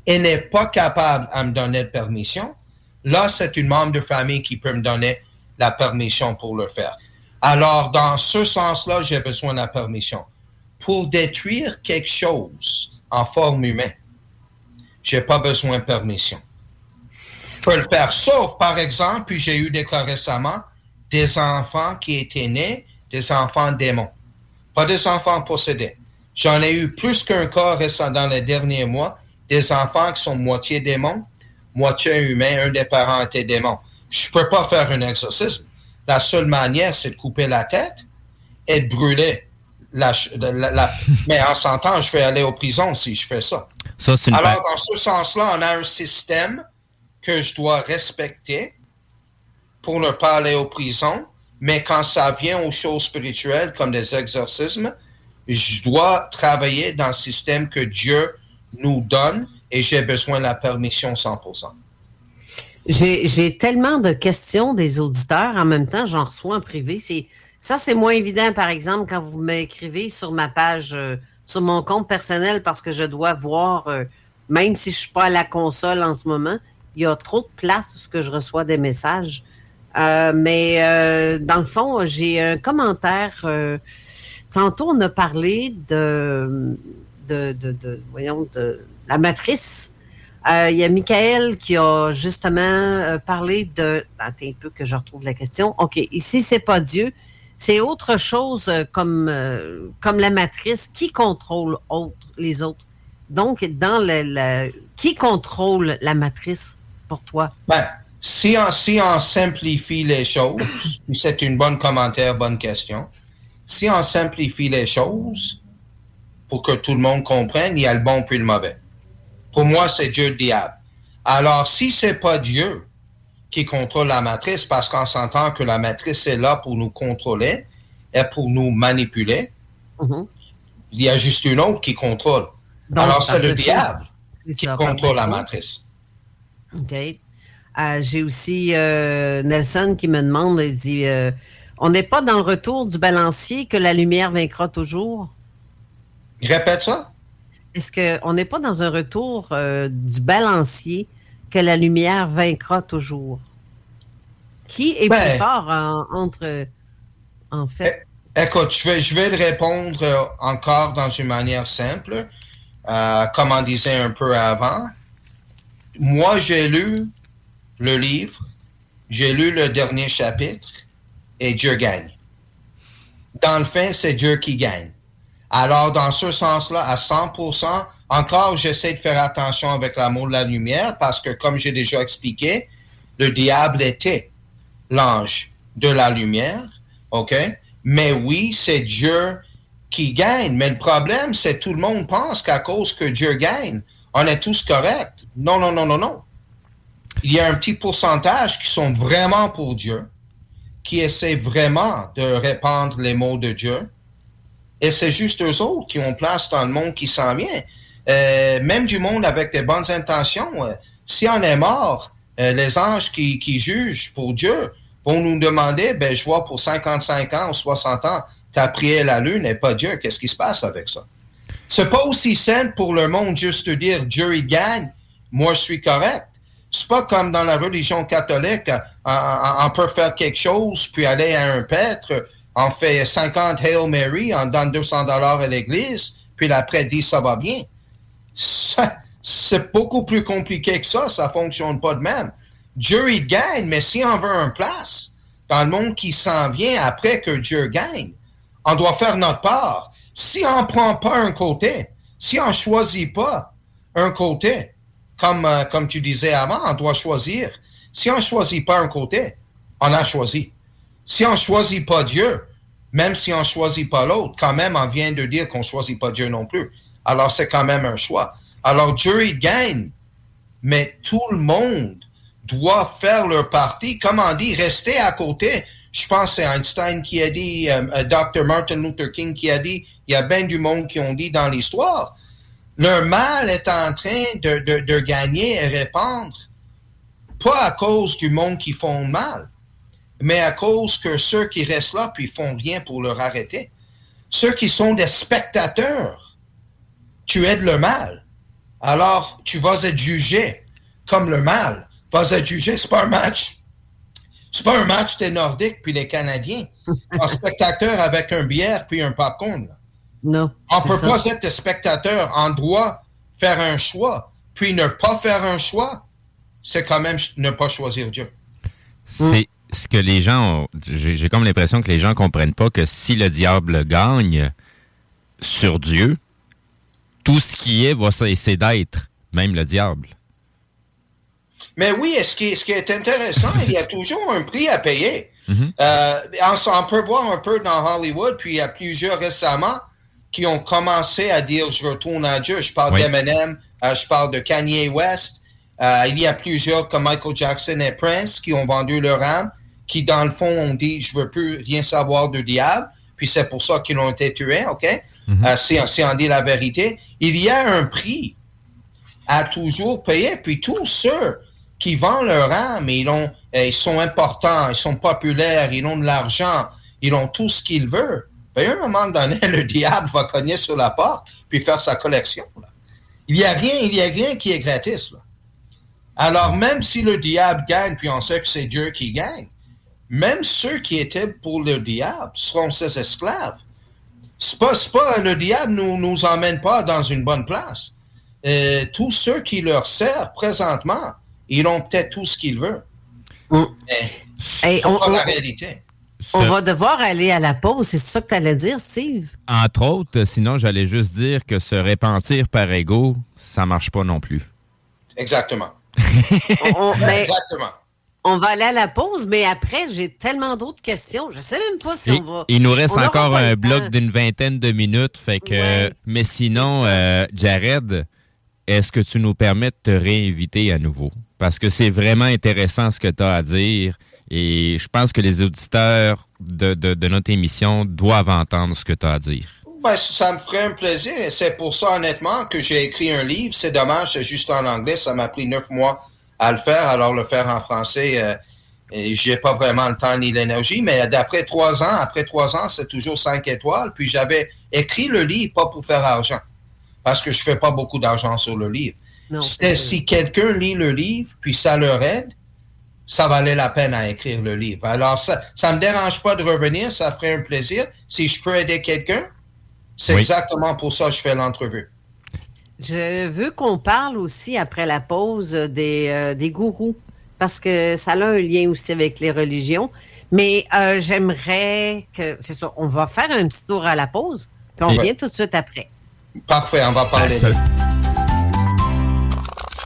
et n'est pas capable à me donner de permission, là, c'est une membre de famille qui peut me donner la permission pour le faire. Alors, dans ce sens-là, j'ai besoin de la permission. Pour détruire quelque chose en forme humaine, j'ai pas besoin de permission. Je peux le faire, sauf, par exemple, puis j'ai eu des cas récemment, des enfants qui étaient nés, des enfants démons, pas des enfants possédés. J'en ai eu plus qu'un cas récent dans les derniers mois, des enfants qui sont moitié démons, moitié humains, un des parents était démon. Je peux pas faire un exorcisme. La seule manière, c'est de couper la tête et de brûler. La, la- la- mais en s'entend, je vais aller aux prisons si je fais ça.
Ça, une
Alors, dans ce sens-là, on a un système que je dois respecter pour ne pas aller aux prisons. Mais quand ça vient aux choses spirituelles, comme des exorcismes, je dois travailler dans le système que Dieu nous donne et j'ai besoin de la permission 100%.
J'ai tellement de questions des auditeurs. En même temps, j'en reçois en privé. Ça, c'est moins évident, par exemple, quand vous m'écrivez sur ma page, euh, sur mon compte personnel, parce que je dois voir, euh, même si je ne suis pas à la console en ce moment, il y a trop de place où ce que je reçois des messages. Euh, mais euh, dans le fond, j'ai un commentaire. euh, tantôt, on a parlé de, de, de, voyons, de la matrice. Il y a Michael qui a justement parlé de. Attends un peu que je retrouve la question. OK, ici, c'est pas Dieu. C'est autre chose comme, comme la matrice. Qui contrôle les autres? Donc, dans le- qui contrôle la matrice? Pour toi?
Ben, si on, si on simplifie les choses, c'est une bonne commentaire, bonne question. Si on simplifie les choses pour que tout le monde comprenne, il y a le bon puis le mauvais. Pour moi, c'est Dieu le diable. Alors, si c'est pas Dieu qui contrôle la matrice, parce qu'on s'entend que la matrice est là pour nous contrôler et pour nous manipuler, il y a juste une autre qui contrôle.
Donc,
Alors, c'est le diable qui
ça,
contrôle la matrice.
OK. Euh, J'ai aussi euh, Nelson qui me demande, il dit euh, On n'est pas dans le retour du balancier que la lumière vaincra toujours?
Répète ça?
Est-ce qu'on n'est pas dans un retour du balancier que la lumière vaincra toujours? Qui est
Ben.
plus fort en- entre. En fait?
Écoute, je vais, je vais le répondre encore dans une manière simple, comme on disait un peu avant. Moi, j'ai lu le livre, j'ai lu le dernier chapitre, et Dieu gagne. Dans le fin, c'est Dieu qui gagne. Alors, dans ce sens-là, à 100%, encore, j'essaie de faire attention avec l'amour de la lumière parce que, comme j'ai déjà expliqué, le diable était l'ange de la lumière, OK? Mais oui, c'est Dieu qui gagne. Mais le problème, c'est tout le monde pense qu'à cause que Dieu gagne, on est tous corrects. Non, non, non, non, non. Il y a un petit pourcentage qui sont vraiment pour Dieu, qui essaient vraiment de répandre les mots de Dieu. Et c'est juste eux autres qui ont place dans le monde qui s'en vient. Euh, même du monde avec des bonnes intentions, euh, si on est mort, euh, les anges qui, qui, jugent pour Dieu vont nous demander, ben, je vois pour 55 ans ou 60 ans, tu as prié la lune et pas Dieu. Qu'est-ce qui se passe avec ça? C'est pas aussi simple pour le monde juste de dire Dieu il gagne, moi je suis correct. C'est pas comme dans la religion catholique, on, peut faire quelque chose, puis aller à un prêtre, on fait 50 Hail Mary, on donne 200 dollars à l'église, puis après dit ça va bien. C'est beaucoup plus compliqué que ça, ça fonctionne pas de même. Dieu, il gagne, mais si on veut un place dans le monde qui s'en vient après que Dieu gagne, on doit faire notre part. Si on prend pas un côté, si on choisit pas un côté, comme, euh, comme tu disais avant, on doit choisir. Si on ne choisit pas un côté, on a choisi. Si on ne choisit pas Dieu, même si on ne choisit pas l'autre, quand même, on vient de dire qu'on ne choisit pas Dieu non plus. Alors, c'est quand même un choix. Alors, Dieu, il gagne, mais tout le monde doit faire leur partie. Comme on dit, rester à côté. Je pense que c'est Einstein qui a dit, euh, euh, Dr. Martin Luther King qui a dit, il y a bien du monde qui ont dit dans l'histoire, leur mal est en train de, gagner et répandre, pas à cause du monde qui font mal, mais à cause que ceux qui restent là puis font rien pour leur arrêter. Ceux qui sont des spectateurs, tu aides le mal. Alors, tu vas être jugé comme le mal. Vas être jugé, c'est pas un match. C'est pas un match des Nordiques puis des Canadiens. Un spectateur avec un bière puis un popcorn.
Non.
On ne peut pas être spectateur. On doit faire un choix. Puis ne pas faire un choix, c'est quand même ne pas choisir Dieu.
C'est ce que les gens J'ai comme l'impression que les gens ne comprennent pas que si le diable gagne sur Dieu, tout ce qui est va cesser d'être, même le diable.
Mais oui, ce qui, ce qui est intéressant, il y a toujours un prix à payer. Mm-hmm. Euh, on, peut voir un peu dans Hollywood, puis il y a plusieurs récemment qui ont commencé à dire je retourne à Dieu. Je parle d'Eminem, euh, je parle de Kanye West. Euh, il y a plusieurs comme Michael Jackson et Prince qui ont vendu leur âme, qui dans le fond ont dit je veux plus rien savoir du diable. Puis c'est pour ça qu'ils ont été tués, ok? Mm si, on dit la vérité, il y a un prix à toujours payer. Puis tous ceux qui vendent leur âme, ils, ont, ils sont importants, ils sont populaires, ils ont de l'argent, ils ont tout ce qu'ils veulent ben, à un moment donné, le diable va cogner sur la porte puis faire sa collection. Il n'y a rien, il y a rien qui est gratis. Alors, même si le diable gagne, puis on sait que c'est Dieu qui gagne, même ceux qui étaient pour le diable seront ses esclaves. C'est pas, pas, le diable nous, nous emmène pas dans une bonne place. Euh, tous ceux qui leur servent présentement, ils ont peut-être tout ce qu'ils veulent.
Mm. Mais, on, la réalité. On va devoir aller à la pause, c'est ça que tu allais dire, Steve?
Entre autres, sinon j'allais juste dire que se repentir par ego, ça marche pas non plus.
Exactement.
on, Exactement. On va aller à la pause, mais après, j'ai tellement d'autres questions. Je sais même pas si on va.
Il nous reste encore un bloc d'une vingtaine de minutes. Fait que, mais sinon, euh, Jared, est-ce que tu nous permets de te réinviter à nouveau? Parce que c'est vraiment intéressant ce que tu as à dire. Et je pense que les auditeurs de, de, notre émission doivent entendre ce que tu as à dire.
Ben, ça me ferait un plaisir. C'est pour ça, honnêtement, que j'ai écrit un livre. C'est dommage, c'est juste en anglais. Ça m'a pris neuf mois à le faire. Alors, le faire en français, euh, j'ai pas vraiment le temps ni l'énergie. Mais d'après trois ans, après trois ans, c'est toujours cinq étoiles. Puis j'avais écrit le livre pas pour faire argent. Parce que je fais pas beaucoup d'argent sur le livre. C'était si quelqu'un lit le livre, puis ça leur aide, ça valait la peine à écrire le livre. Alors, ça ne me dérange pas de revenir, ça ferait un plaisir. Si je peux aider quelqu'un, c'est exactement pour ça que je fais l'entrevue.
Je veux qu'on parle aussi, après la pause, des, euh, des gourous parce que ça a un lien aussi avec les religions. Mais euh, j'aimerais que, c'est ça, on va faire un petit tour à la pause, puis on revient tout de suite après.
Parfait, on va parler.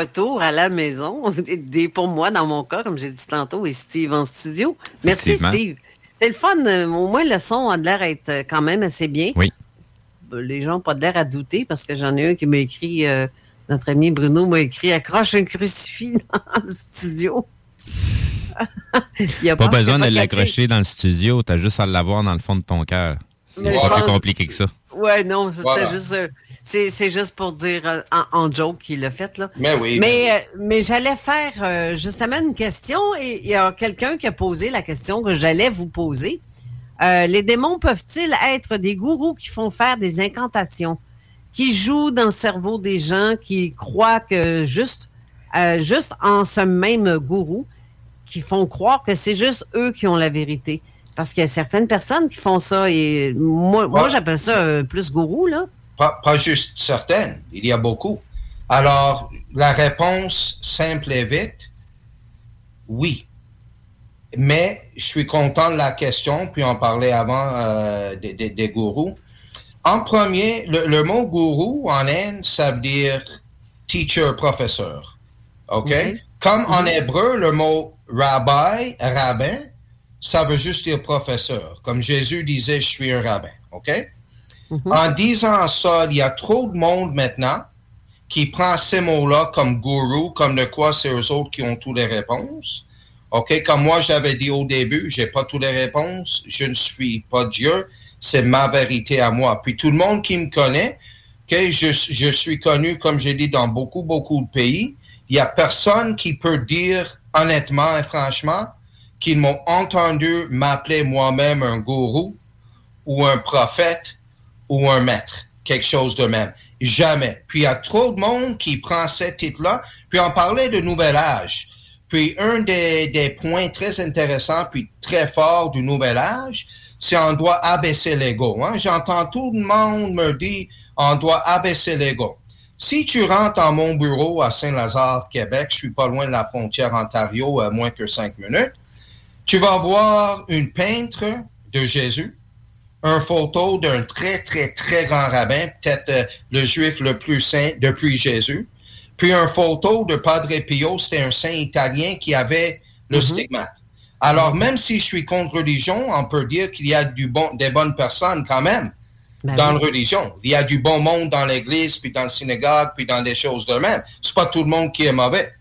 Retour à la maison. Pour moi, dans mon cas, comme j'ai dit tantôt, et Steve en studio. Merci. Steve. C'est le fun. euh, Au moins, le son a de l'air d'être euh, quand même assez bien.
Oui.
Les gens n'ont pas de l'air à douter parce que j'en ai un qui m'a écrit, euh, notre ami Bruno m'a écrit accroche un crucifix dans le studio. Il a
Pas besoin de l'accrocher dans le studio, t'as juste à l'avoir dans le fond de ton cœur. C'est pas plus compliqué que ça.
Ouais, non, juste, euh, c'est, juste pour dire euh, en, en joke qu'il l'a fait, là.
Mais oui.
Mais, euh, mais j'allais faire justement une question et il y a quelqu'un qui a posé la question que j'allais vous poser. Euh, les démons peuvent-ils être des gourous qui font faire des incantations, qui jouent dans le cerveau des gens, qui croient que juste, euh, juste en ce même gourou, qui font croire que c'est juste eux qui ont la vérité? Parce qu'il y a certaines personnes qui font ça et moi, moi
Ouais.
j'appelle ça euh, plus gourou, là.
Pas, pas juste certaines, il y a beaucoup. Alors, la réponse simple et vite, oui. Mais je suis content de la question, puis on parlait avant euh, des, des- des gourous. En premier, le, le mot gourou en Inde, ça veut dire teacher, professeur. OK?
Ok.
Comme en hébreu, le mot rabbi, rabbin, ça veut juste dire professeur. Comme Jésus disait, je suis un rabbin. OK? En disant ça, il y a trop de monde maintenant qui prend ces mots-là comme gourou, comme de quoi c'est eux autres qui ont toutes les réponses. OK? Comme moi, j'avais dit au début, j'ai pas toutes les réponses. Je ne suis pas Dieu. C'est ma vérité à moi. Puis tout le monde qui me connaît, OK? Je, je suis connu, comme j'ai dit, dans beaucoup, beaucoup de pays. Il y a personne qui peut dire honnêtement et franchement qu'ils m'ont entendu m'appeler moi-même un gourou ou un prophète ou un maître, quelque chose de même. Jamais. Puis il y a trop de monde qui prend ce titre-là. Puis on parlait de nouvel âge. Puis un des, points très intéressants puis très forts du nouvel âge, c'est on doit abaisser l'ego. Hein? J'entends tout le monde me dire on doit abaisser l'ego. Si tu rentres dans mon bureau à Saint-Lazare, Québec, je suis pas loin de la frontière Ontario, moins que cinq minutes, tu vas voir une peintre de Jésus, un photo d'un très, très, très grand rabbin, peut-être euh, le juif le plus saint depuis Jésus, puis un photo de Padre Pio, c'était un saint italien qui avait le stigmate. Alors, même si je suis contre religion, on peut dire qu'il y a du bon, des bonnes personnes quand même dans la religion. Il y a du bon monde dans l'église, puis dans le synagogue, puis dans des choses de même. C'est pas tout le monde qui est mauvais.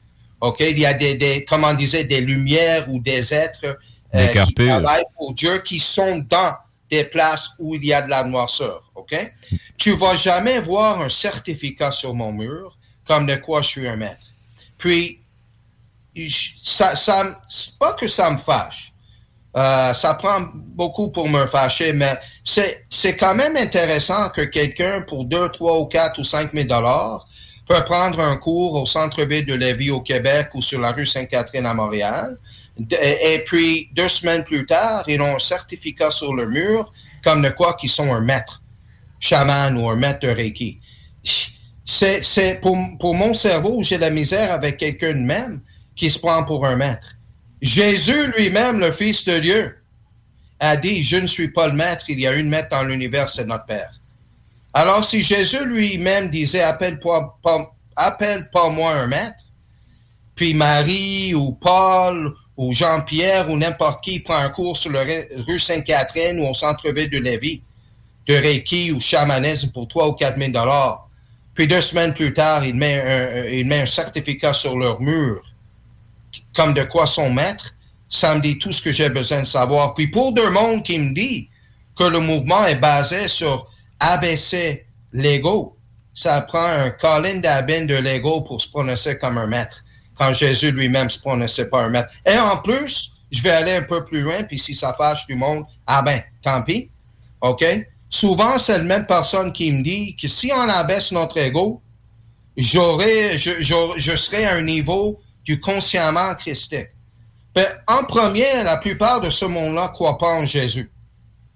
OK? Il y a des, des comme on disait, des lumières ou des êtres euh, qui travaillent pour Dieu, qui sont dans des places où il y a de la noirceur. OK? Tu vas jamais voir un certificat sur mon mur comme de quoi je suis un maître. Puis, je- ça, pas que ça me fâche. Euh, ça prend beaucoup pour me fâcher, mais c'est, c'est quand même intéressant que quelqu'un, pour 2, 3 ou 4 ou 5 000 dollars, peut prendre un cours au centre-ville de Lévis au Québec ou sur la rue Sainte-Catherine à Montréal. Et, puis, deux semaines plus tard, ils ont un certificat sur le mur comme de quoi qu'ils sont un maître, chaman ou un maître de Reiki. C'est, c'est pour, pour mon cerveau, j'ai la misère avec quelqu'un de même qui se prend pour un maître. Jésus lui-même, le Fils de Dieu, a dit, je ne suis pas le maître, il y a une maître dans l'univers, c'est notre Père. Alors si Jésus lui-même disait, appelle pas, pas- appelle pas moi un maître, puis Marie ou Paul ou Jean-Pierre ou n'importe qui prend un cours sur la rue Sainte-Catherine ou au centre-ville de Lévis, de Reiki ou chamanisme pour 3 ou 4 000 dollars, Puis deux semaines plus tard, il met un, met un certificat sur leur mur, comme de quoi son maître. Ça me dit tout ce que j'ai besoin de savoir. Puis pour deux monde qui me dit que le mouvement est basé sur ABC Lego, ça prend un Colin Dabin de Lego pour se prononcer comme un maître, quand Jésus lui-même se prononçait pas un maître. Et en plus, je vais aller un peu plus loin, puis si ça fâche du monde, ah ben, tant pis. OK? Souvent, c'est la même personne qui me dit que si on abaisse notre ego, je, je, à un niveau du consciemment christique. Ben, en premier, la plupart de ce monde-là ne croient pas en Jésus,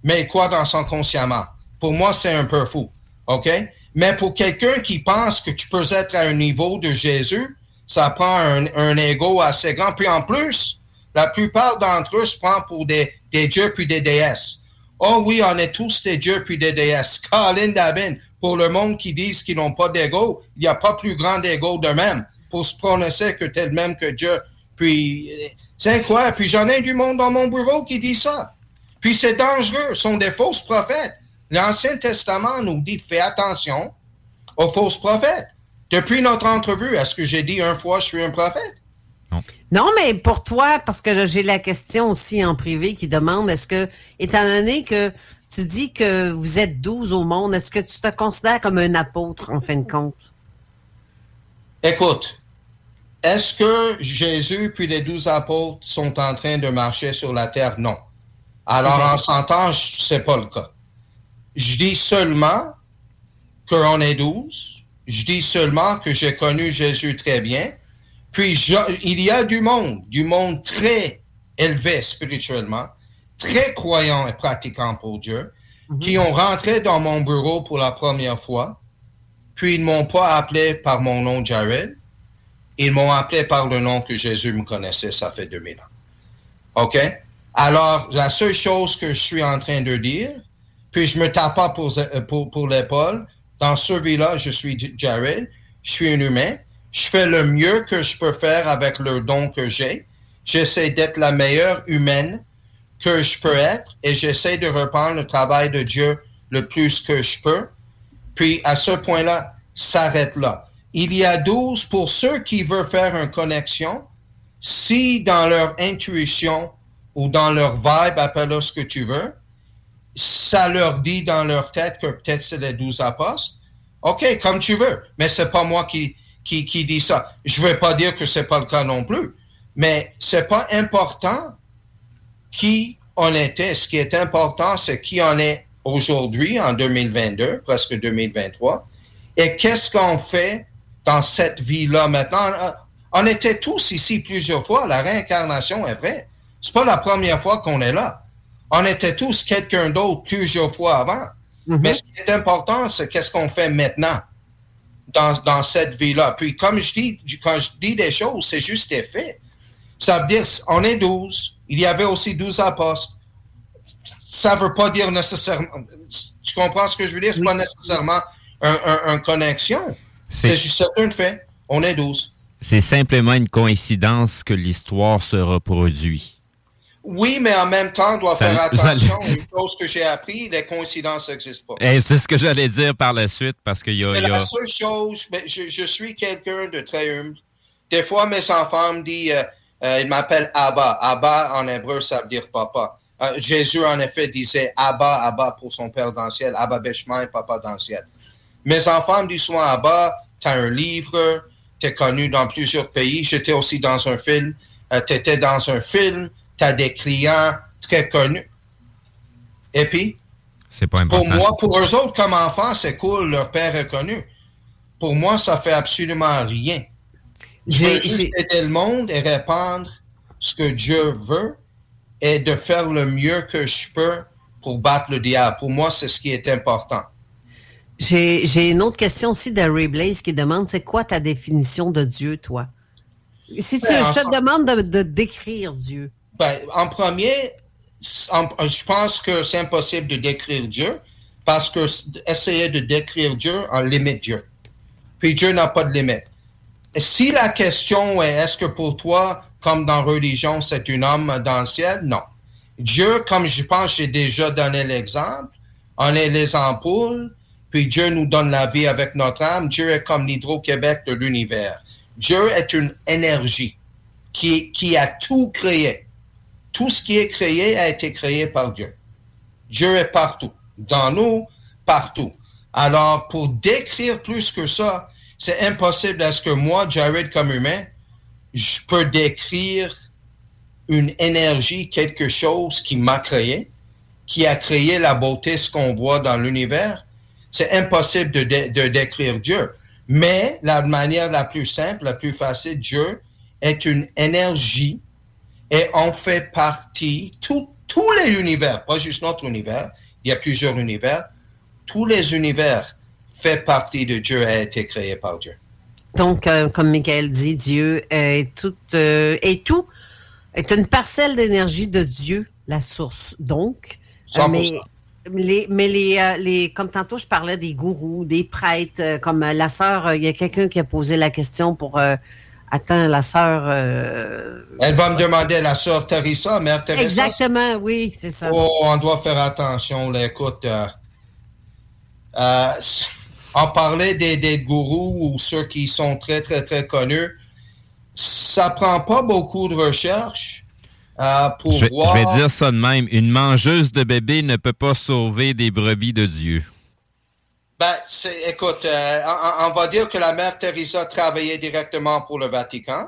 mais ils croient dans son consciemment. Pour moi, c'est un peu fou. OK? Mais pour quelqu'un qui pense que tu peux être à un niveau de Jésus, ça prend un, un ego assez grand. Puis en plus, la plupart d'entre eux se prennent pour des, des dieux puis des déesses. Oh oui, on est tous des dieux puis des déesses. Colin Dabin, pour le monde qui disent qu'ils n'ont pas d'ego, il n'y a pas plus grand ego d'eux-mêmes pour se prononcer que tel même que Dieu. Puis, c'est incroyable. Puis j'en ai du monde dans mon bureau qui dit ça. Puis c'est dangereux. Ce sont des fausses prophètes. L'Ancien Testament nous dit fais attention aux fausses prophètes. Depuis notre entrevue, est-ce que j'ai dit un fois je suis un prophète?
Non. mais pour toi, parce que j'ai la question aussi en privé qui demande, est-ce que, étant donné que tu dis que vous êtes douze au monde, est-ce que tu te considères comme un apôtre en fin de compte?
Écoute, est-ce que Jésus puis les douze apôtres sont en train de marcher sur la terre? Non. Alors, en s'entend, c'est pas le cas. Je dis seulement qu'on est douze. Je dis seulement que j'ai connu Jésus très bien puis il y a du monde, du monde très élevé spirituellement, très croyant et pratiquant pour Dieu, mhm. qui ont rentré dans mon bureau pour la première fois, puis ils ne m'ont pas appelé par mon nom Jared, ils m'ont appelé par le nom que Jésus me connaissait, ça fait 2000 ans. OK? Alors, la seule chose que je suis en train de dire, puis je me tape pas pour, pour, pour l'épaule, dans ce vie-là, je suis Jared, je suis un humain, je fais le mieux que je peux faire avec le don que j'ai. J'essaie d'être la meilleure humaine que je peux être et j'essaie de reprendre le travail de Dieu le plus que je peux. Puis à ce point-là, s'arrête là. Il y a 12 pour ceux qui veulent faire une connexion. Si dans leur intuition ou dans leur vibe, appelle-le ce que tu veux, ça leur dit dans leur tête que peut-être c'est les 12 apôtres. OK, comme tu veux, mais c'est pas moi qui, qui, dit ça. Je vais pas dire que ce n'est pas le cas non plus, mais ce n'est pas important qui on était. Ce qui est important, c'est qui on est aujourd'hui, en 2022, presque 2023, et qu'est-ce qu'on fait dans cette vie-là maintenant? On était tous ici plusieurs fois. La réincarnation est vraie. C'est pas la première fois qu'on est là. On était tous quelqu'un d'autre plusieurs fois avant. Mm-hmm. Mais ce qui est important, c'est qu'est-ce qu'on fait maintenant dans, cette vie-là. Puis comme je dis, quand je dis des choses, c'est juste des faits. Ça veut dire, on est douze. Il y avait aussi douze apôtres. Ça ne veut pas dire nécessairement. Tu comprends ce que je veux dire? Ce n'est pas nécessairement une connexion. C'est juste un fait. On est douze.
C'est simplement une coïncidence que l'histoire se reproduit.
Oui, mais en même temps, on doit faire attention. Une chose que j'ai appris, les coïncidences n'existent pas.
Et c'est ce que j'allais dire par la suite, parce qu'il y a...
La seule chose, je, je suis quelqu'un de très humble. Des fois, mes enfants me disent, euh, euh, ils m'appellent Abba. Abba, en hébreu, ça veut dire papa. Euh, Jésus, en effet, disait Abba, Abba pour son Père dans le ciel. Abba Beshma papa dans le ciel. Mes enfants me disent souvent Abba, tu as un livre, tu es connu dans plusieurs pays. J'étais aussi dans un film. tu étais dans un film tu as des clients très connus. Et puis,
c'est pas important.
Pour moi, pour eux autres, comme enfants, c'est cool, leur père est connu. Pour moi, ça fait absolument rien. Je veux juste aider le monde et répandre ce que Dieu veut et de faire le mieux que je peux pour battre le diable. Pour moi, c'est ce qui est important.
J'ai une autre question aussi de Ray Blaze qui demande c'est quoi ta définition de Dieu, toi? Si tu, je te demande de décrire Dieu.
Ben, en premier, je pense que c'est impossible de décrire Dieu parce que essayer de décrire Dieu en limite Dieu. Puis Dieu n'a pas de limite. si la question est est-ce que pour toi, comme dans religion, c'est un homme dans le ciel? Non. Dieu, comme je pense, j'ai déjà donné l'exemple, on est les ampoules puis Dieu nous donne la vie avec notre âme. Dieu est comme l'Hydro-Québec de l'univers. Dieu est une énergie qui, qui a tout créé. Tout ce qui est créé a été créé par Dieu. Dieu est partout, dans nous, partout. Alors, pour décrire plus que ça, c'est impossible à ce que moi, Jared, comme humain, je peux décrire une énergie, quelque chose qui m'a créé, qui a créé la beauté, ce qu'on voit dans l'univers. C'est impossible de, de, décrire Dieu. Mais la manière la plus simple, la plus facile, Dieu est une énergie et on fait partie, tous les univers, pas juste notre univers, il y a plusieurs univers, tous les univers fait partie de Dieu a été créé par Dieu.
Donc, euh, comme Michael dit, Dieu est tout, euh, est tout, est une parcelle d'énergie de Dieu, la source. Donc, euh, mais les, mais les, les, comme tantôt je parlais des gourous, des prêtres, comme la sœur, il y a quelqu'un qui a posé la question pour Attends, la sœur.
Elle va me demander la sœur Teresa, mère Teresa.
Exactement, oui, c'est ça.
Oh, on doit faire attention. Là, écoute, en parler des, des, gourous ou ceux qui sont très, très, très connus, ça prend pas beaucoup de recherche euh, pour
je,
voir...
Je vais dire ça de même. Une mangeuse de bébé ne peut pas sauver des brebis de Dieu.
Ben, écoute, euh, on, va dire que la mère Teresa travaillait directement pour le Vatican.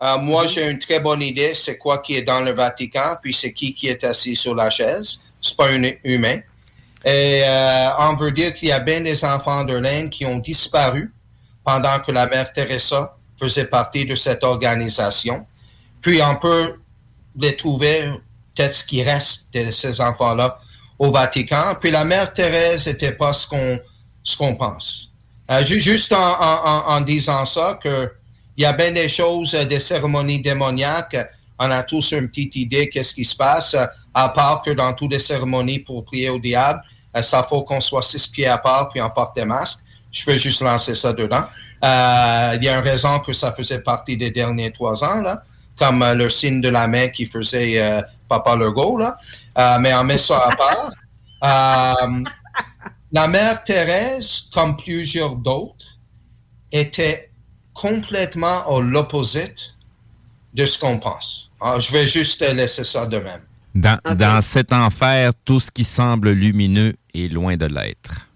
Euh, moi, mm-hmm. j'ai une très bonne idée, c'est quoi qui est dans le Vatican, puis c'est qui qui est assis sur la chaise. C'est pas un humain. Et euh, on veut dire qu'il y a bien des enfants de l'Inde qui ont disparu pendant que la mère Teresa faisait partie de cette organisation. Puis on peut les trouver, peut-être ce qui reste de ces enfants-là au Vatican. Puis la mère Thérèse n'était pas ce qu'on ce qu'on pense. Euh, juste en, en, en, disant ça, que il y a bien des choses, euh, des cérémonies démoniaques. On a tous une petite idée qu'est-ce qui se passe, à part que dans toutes les cérémonies pour prier au diable, euh, ça faut qu'on soit six pieds à part puis on porte des masques. Je vais juste lancer ça dedans. Euh, il y a une raison que ça faisait partie des derniers trois ans, là, comme euh, le signe de la main qui faisait Papa Legault, là. mais on met ça à part. la mère Thérèse, comme plusieurs d'autres, était complètement à l'opposite de ce qu'on pense. Alors, je vais juste laisser ça de même.
Dans, dans, cet enfer, tout ce qui semble lumineux est loin de l'être.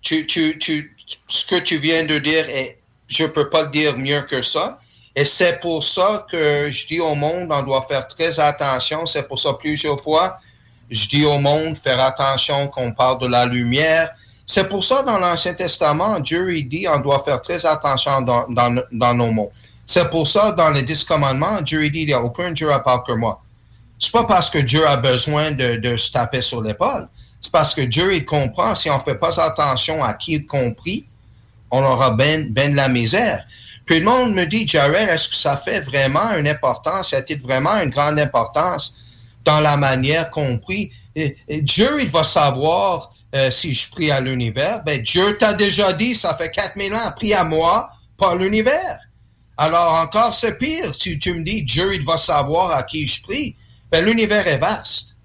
Tu, tu, tu, ce que tu viens de dire, est, je ne peux pas le dire mieux que ça. Et c'est pour ça que je dis au monde, on doit faire très attention. C'est pour ça plusieurs fois, je dis au monde, faire attention qu'on parle de la lumière. C'est pour ça, dans l'Ancien Testament, Dieu il dit, on doit faire très attention dans, nos mots. C'est pour ça, dans les dix commandements, Dieu il dit, il n'y a aucun Dieu à part que moi. C'est pas parce que Dieu a besoin de, se taper sur l'épaule. C'est parce que Dieu, il comprend, si on ne fait pas attention à qui il compris, on aura bien ben de la misère. Puis le monde me dit, Jared, est-ce que ça fait vraiment une importance, ça a vraiment une grande importance dans la manière compris? Et, Dieu, il va savoir euh, si je prie à l'univers. Ben, Dieu t'a déjà dit, ça fait 4000 ans, prie à moi, pas l'univers. Alors encore, c'est pire. Si tu me dis, Dieu, il va savoir à qui je prie. Ben, l'univers est vaste.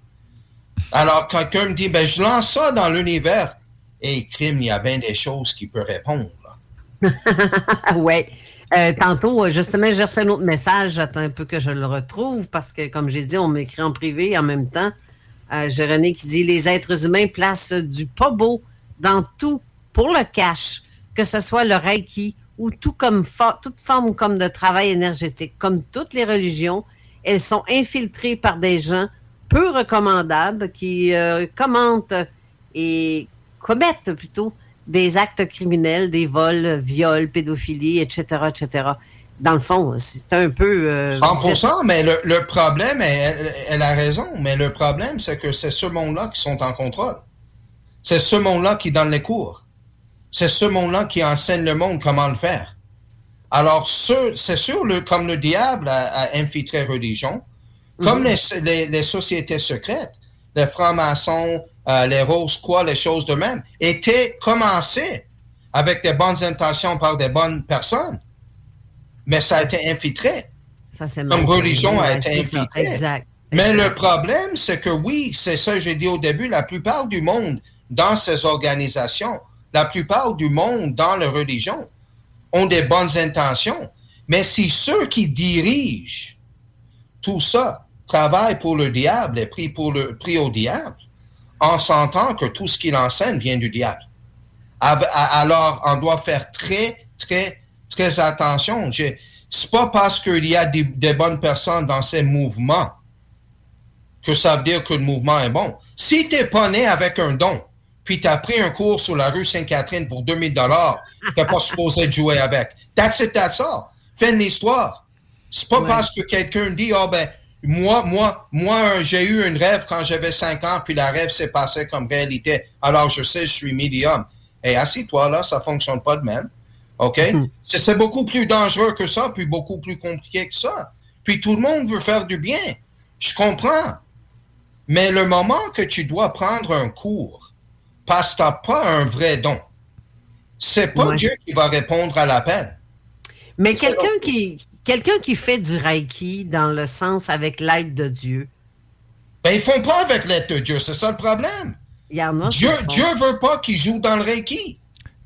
Alors, quelqu'un me dit, ben, je lance ça dans l'univers. Et crime, il y a bien des choses qui peuvent répondre.
oui. Euh, tantôt, justement, j'ai reçu un autre message. J'attends un peu que je le retrouve parce que, comme j'ai dit, on m'écrit en privé en même temps. Euh, j'ai René qui dit Les êtres humains placent du pas beau dans tout pour le cash, que ce soit le reiki ou tout comme toute forme comme de travail énergétique. Comme toutes les religions, elles sont infiltrées par des gens peu recommandables qui euh, commentent et commettent plutôt des actes criminels, des vols, viols, pédophilie, etc., etc. Dans le fond, c'est un peu...
100%, euh, mais le, problème, elle, elle, a raison, mais le problème, c'est que c'est ce monde-là qui sont en contrôle. C'est ce monde-là qui donne les cours. C'est ce monde-là qui enseigne le monde comment le faire. Alors, c'est sûr, le, comme le diable a, infiltré religion, comme mhm. les, sociétés secrètes, les francs-maçons, euh, les roses quoi, les choses de même, étaient commencées avec des bonnes intentions par des bonnes personnes, mais ça a été infiltré. Ça, comme religion a été infiltré.
Exact.
Mais le problème, c'est que oui, c'est ça que j'ai dit au début, la plupart du monde dans ces organisations, la plupart du monde dans la religion ont des bonnes intentions. Mais si ceux qui dirigent tout ça travaillent pour le diable et prient, pour le, prient au diable, en sentant que tout ce qu'il enseigne vient du diable. Alors, on doit faire très, très, très attention. C'est pas parce qu'il y a des, des, bonnes personnes dans ces mouvements que ça veut dire que le mouvement est bon. Si tu n'es pas né avec un don, puis tu as pris un cours sur la rue Sainte-Catherine pour 2000 dollars, tu n'es pas supposé jouer avec. That's it, that's all. Fais une histoire. C'est pas parce que quelqu'un dit, oh ben, moi, moi, moi, j'ai eu un rêve quand j'avais 5 ans, puis la rêve s'est passé comme réalité. Alors, je sais, je suis médium. Et assis-toi là, ça fonctionne pas de même. OK? Hmm. C'est beaucoup plus dangereux que ça, puis beaucoup plus compliqué que ça. Puis tout le monde veut faire du bien. Je comprends. Mais le moment que tu dois prendre un cours, parce que tu n'as pas un vrai don, c'est pas Dieu qui va répondre à l'appel.
Mais quelqu'un qui, quelqu'un qui fait du Reiki dans le sens avec l'aide de Dieu.
Ben, ils font pas avec l'aide de Dieu, c'est ça le problème.
Il y en a
Dieu, Dieu veut pas qu'ils jouent dans le Reiki.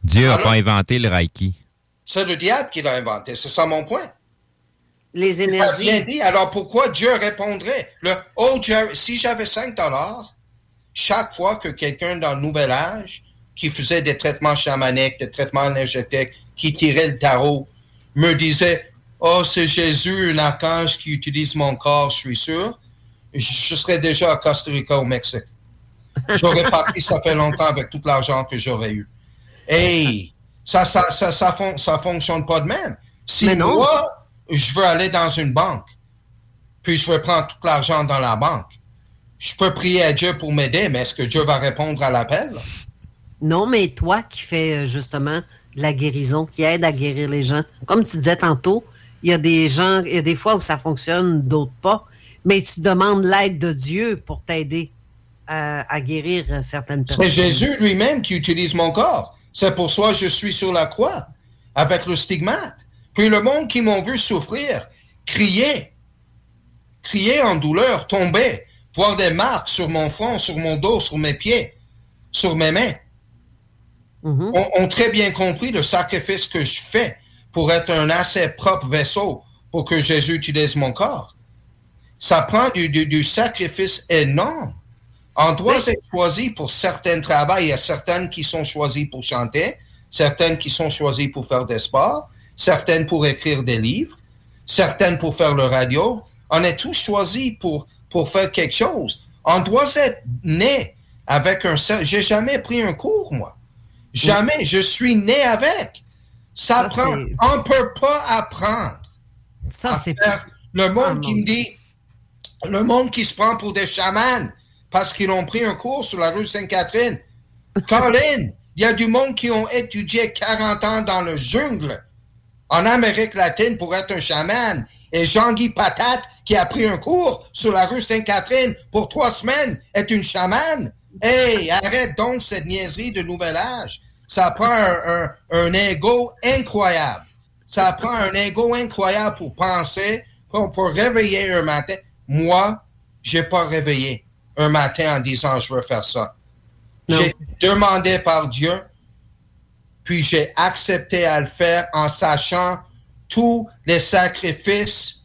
Dieu n'a pas inventé le Reiki.
C'est le diable qui l'a inventé, c'est ça mon point.
Les énergies.
Bien dit. Alors pourquoi Dieu répondrait? Le Oh, si j'avais 5 dollars, chaque fois que quelqu'un dans le nouvel âge qui faisait des traitements chamaniques, des traitements énergétiques, qui tirait le tarot, me disait Oh, c'est Jésus, un archange qui utilise mon corps, je suis sûr, je serais déjà à Costa Rica au Mexique. J'aurais parti, ça fait longtemps, avec tout l'argent que j'aurais eu. Hey, ça ça, ça, ça, fonctionne pas de même. Si moi, je veux aller dans une banque, puis je veux prendre tout l'argent dans la banque, je peux prier à Dieu pour m'aider, mais est-ce que Dieu va répondre à l'appel?
Non, mais toi qui fais euh, justement la guérison, qui aide à guérir les gens, comme tu disais tantôt, il y a des gens, il y a des fois où ça fonctionne, d'autres pas, mais tu demandes l'aide de Dieu pour t'aider à, guérir certaines personnes.
C'est Jésus lui-même qui utilise mon corps. C'est pour ça que je suis sur la croix, avec le stigmate. Puis le monde qui m'ont vu souffrir, crier, crier en douleur, tomber, voir des marques sur mon front, sur mon dos, sur mes pieds, sur mes mains, mm-hmm. ont, très bien compris le sacrifice que je fais pour être un assez propre vaisseau pour que Jésus utilise mon corps. Ça prend du sacrifice énorme. On doit être choisi pour certains travaux. Il y a certaines qui sont choisies pour chanter, certaines qui sont choisies pour faire des sports, certaines pour écrire des livres, certaines pour faire le radio. On est tous choisis pour, pour faire quelque chose. On doit être né avec un... J'ai jamais pris un cours, moi. Jamais. Je suis né avec. Ça, prend... On ne peut pas apprendre.
Ça, c'est...
Le monde qui me dit... Le monde qui se prend pour des chamans parce qu'ils ont pris un cours sur la rue Sainte-Catherine. Colin, il y a du monde qui ont étudié 40 ans dans le jungle en Amérique latine pour être un chaman. Et Jean-Guy Patate, qui a pris un cours sur la rue Sainte-Catherine pour trois semaines, est une chamane. Hey, arrête donc cette niaiserie de nouvel âge. Ça prend un, un, ego incroyable. Ça prend un ego incroyable pour penser qu'on peut réveiller un matin. Moi, j'ai pas réveillé un matin en disant je veux faire ça. J'ai demandé par Dieu, puis j'ai accepté à le faire en sachant tous les sacrifices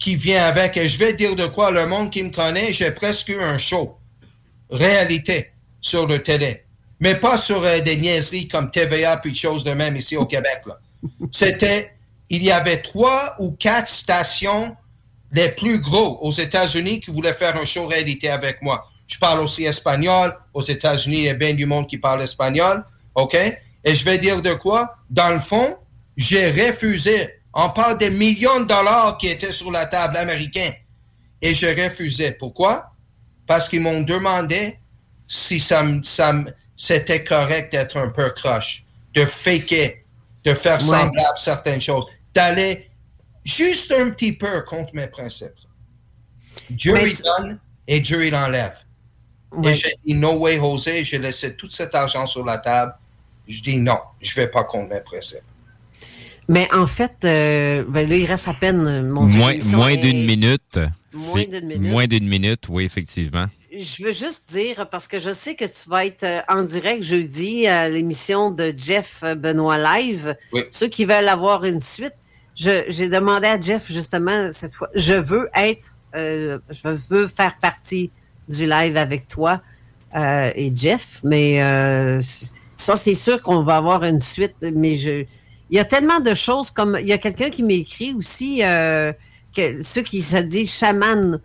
qui viennent avec. Et je vais dire de quoi le monde qui me connaît, j'ai presque eu un show. Réalité sur le télé. Mais pas sur euh, des niaiseries comme TVA puis choses de même ici au Québec. C'était, il y avait trois ou quatre stations les plus gros aux États-Unis qui voulaient faire un show réalité avec moi. Je parle aussi espagnol. Aux États-Unis, il y a bien du monde qui parle espagnol. OK? Et je vais dire de quoi? Dans le fond, j'ai refusé. On parle des millions de dollars qui étaient sur la table américaine. Et j'ai refusé. Pourquoi? Parce qu'ils m'ont demandé si ça, ça c'était correct d'être un peu croche, de faker, de faire semblable certaines choses, d'aller juste un petit peu contre mes principes. Il donne et Dieu il enlève. Et j'ai dit no way José, j'ai laissé tout cet argent sur la table. Je dis non, je vais pas contre mes principes.
Mais en fait, euh, ben là, il reste à peine
mon Moins, moins d'une minute. Moins d'une minute. Moins d'une minute, oui, effectivement.
Je veux juste dire, parce que je sais que tu vas être euh, en direct jeudi à l'émission de Jeff Benoît Live. Ceux qui veulent avoir une suite, j'ai demandé à Jeff justement cette fois, je veux être, euh, je veux faire partie du live avec toi euh, et Jeff, mais ça c'est sûr qu'on va avoir une suite, mais je, il y a tellement de choses comme, il y a quelqu'un qui m'écrit aussi, que ceux qui se disent chaman,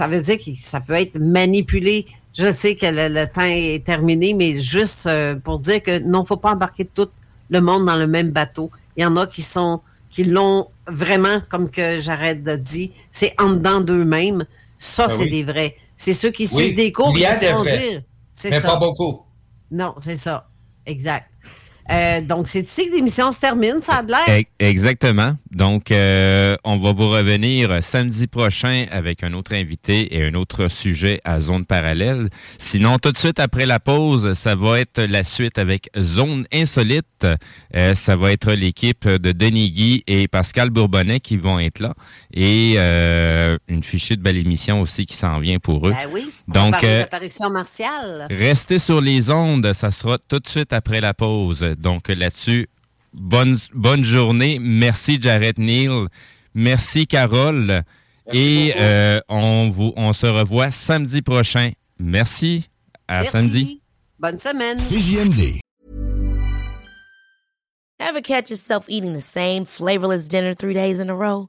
ça veut dire que ça peut être manipulé. Je sais que le, temps est terminé, mais juste euh, pour dire que non, faut pas embarquer tout le monde dans le même bateau. Il y en a qui sont qui l'ont vraiment, comme que j'arrête de dire, c'est en dedans d'eux-mêmes. Ça, ben c'est des vrais. C'est ceux qui suivent des cours qui vont dire.
C'est ça. pas beaucoup.
Non, c'est ça. Exact. Euh, donc, c'est ici que l'émission se termine, ça a de l'air.
Exactement. Donc, euh, on va vous revenir samedi prochain avec un autre invité et un autre sujet à Zone Parallèle. Sinon, tout de suite après la pause, ça va être la suite avec Zone Insolite. Euh, ça va être l'équipe de Denis Guy et Pascal Bourbonnais qui vont être là. Et une fichue de belle émission aussi qui s'en vient pour eux.
Ben oui. Donc, apparition martiale.
Restez sur les ondes. Ça sera tout de suite après la pause. Donc là-dessus, bonne, bonne journée. Merci Jared Neal. Merci Carole. Et euh, on, vous, on se revoit samedi prochain. Merci. À samedi.
Bonne semaine.
CJMD.
Ever catch yourself eating the same flavorless dinner three days in a row?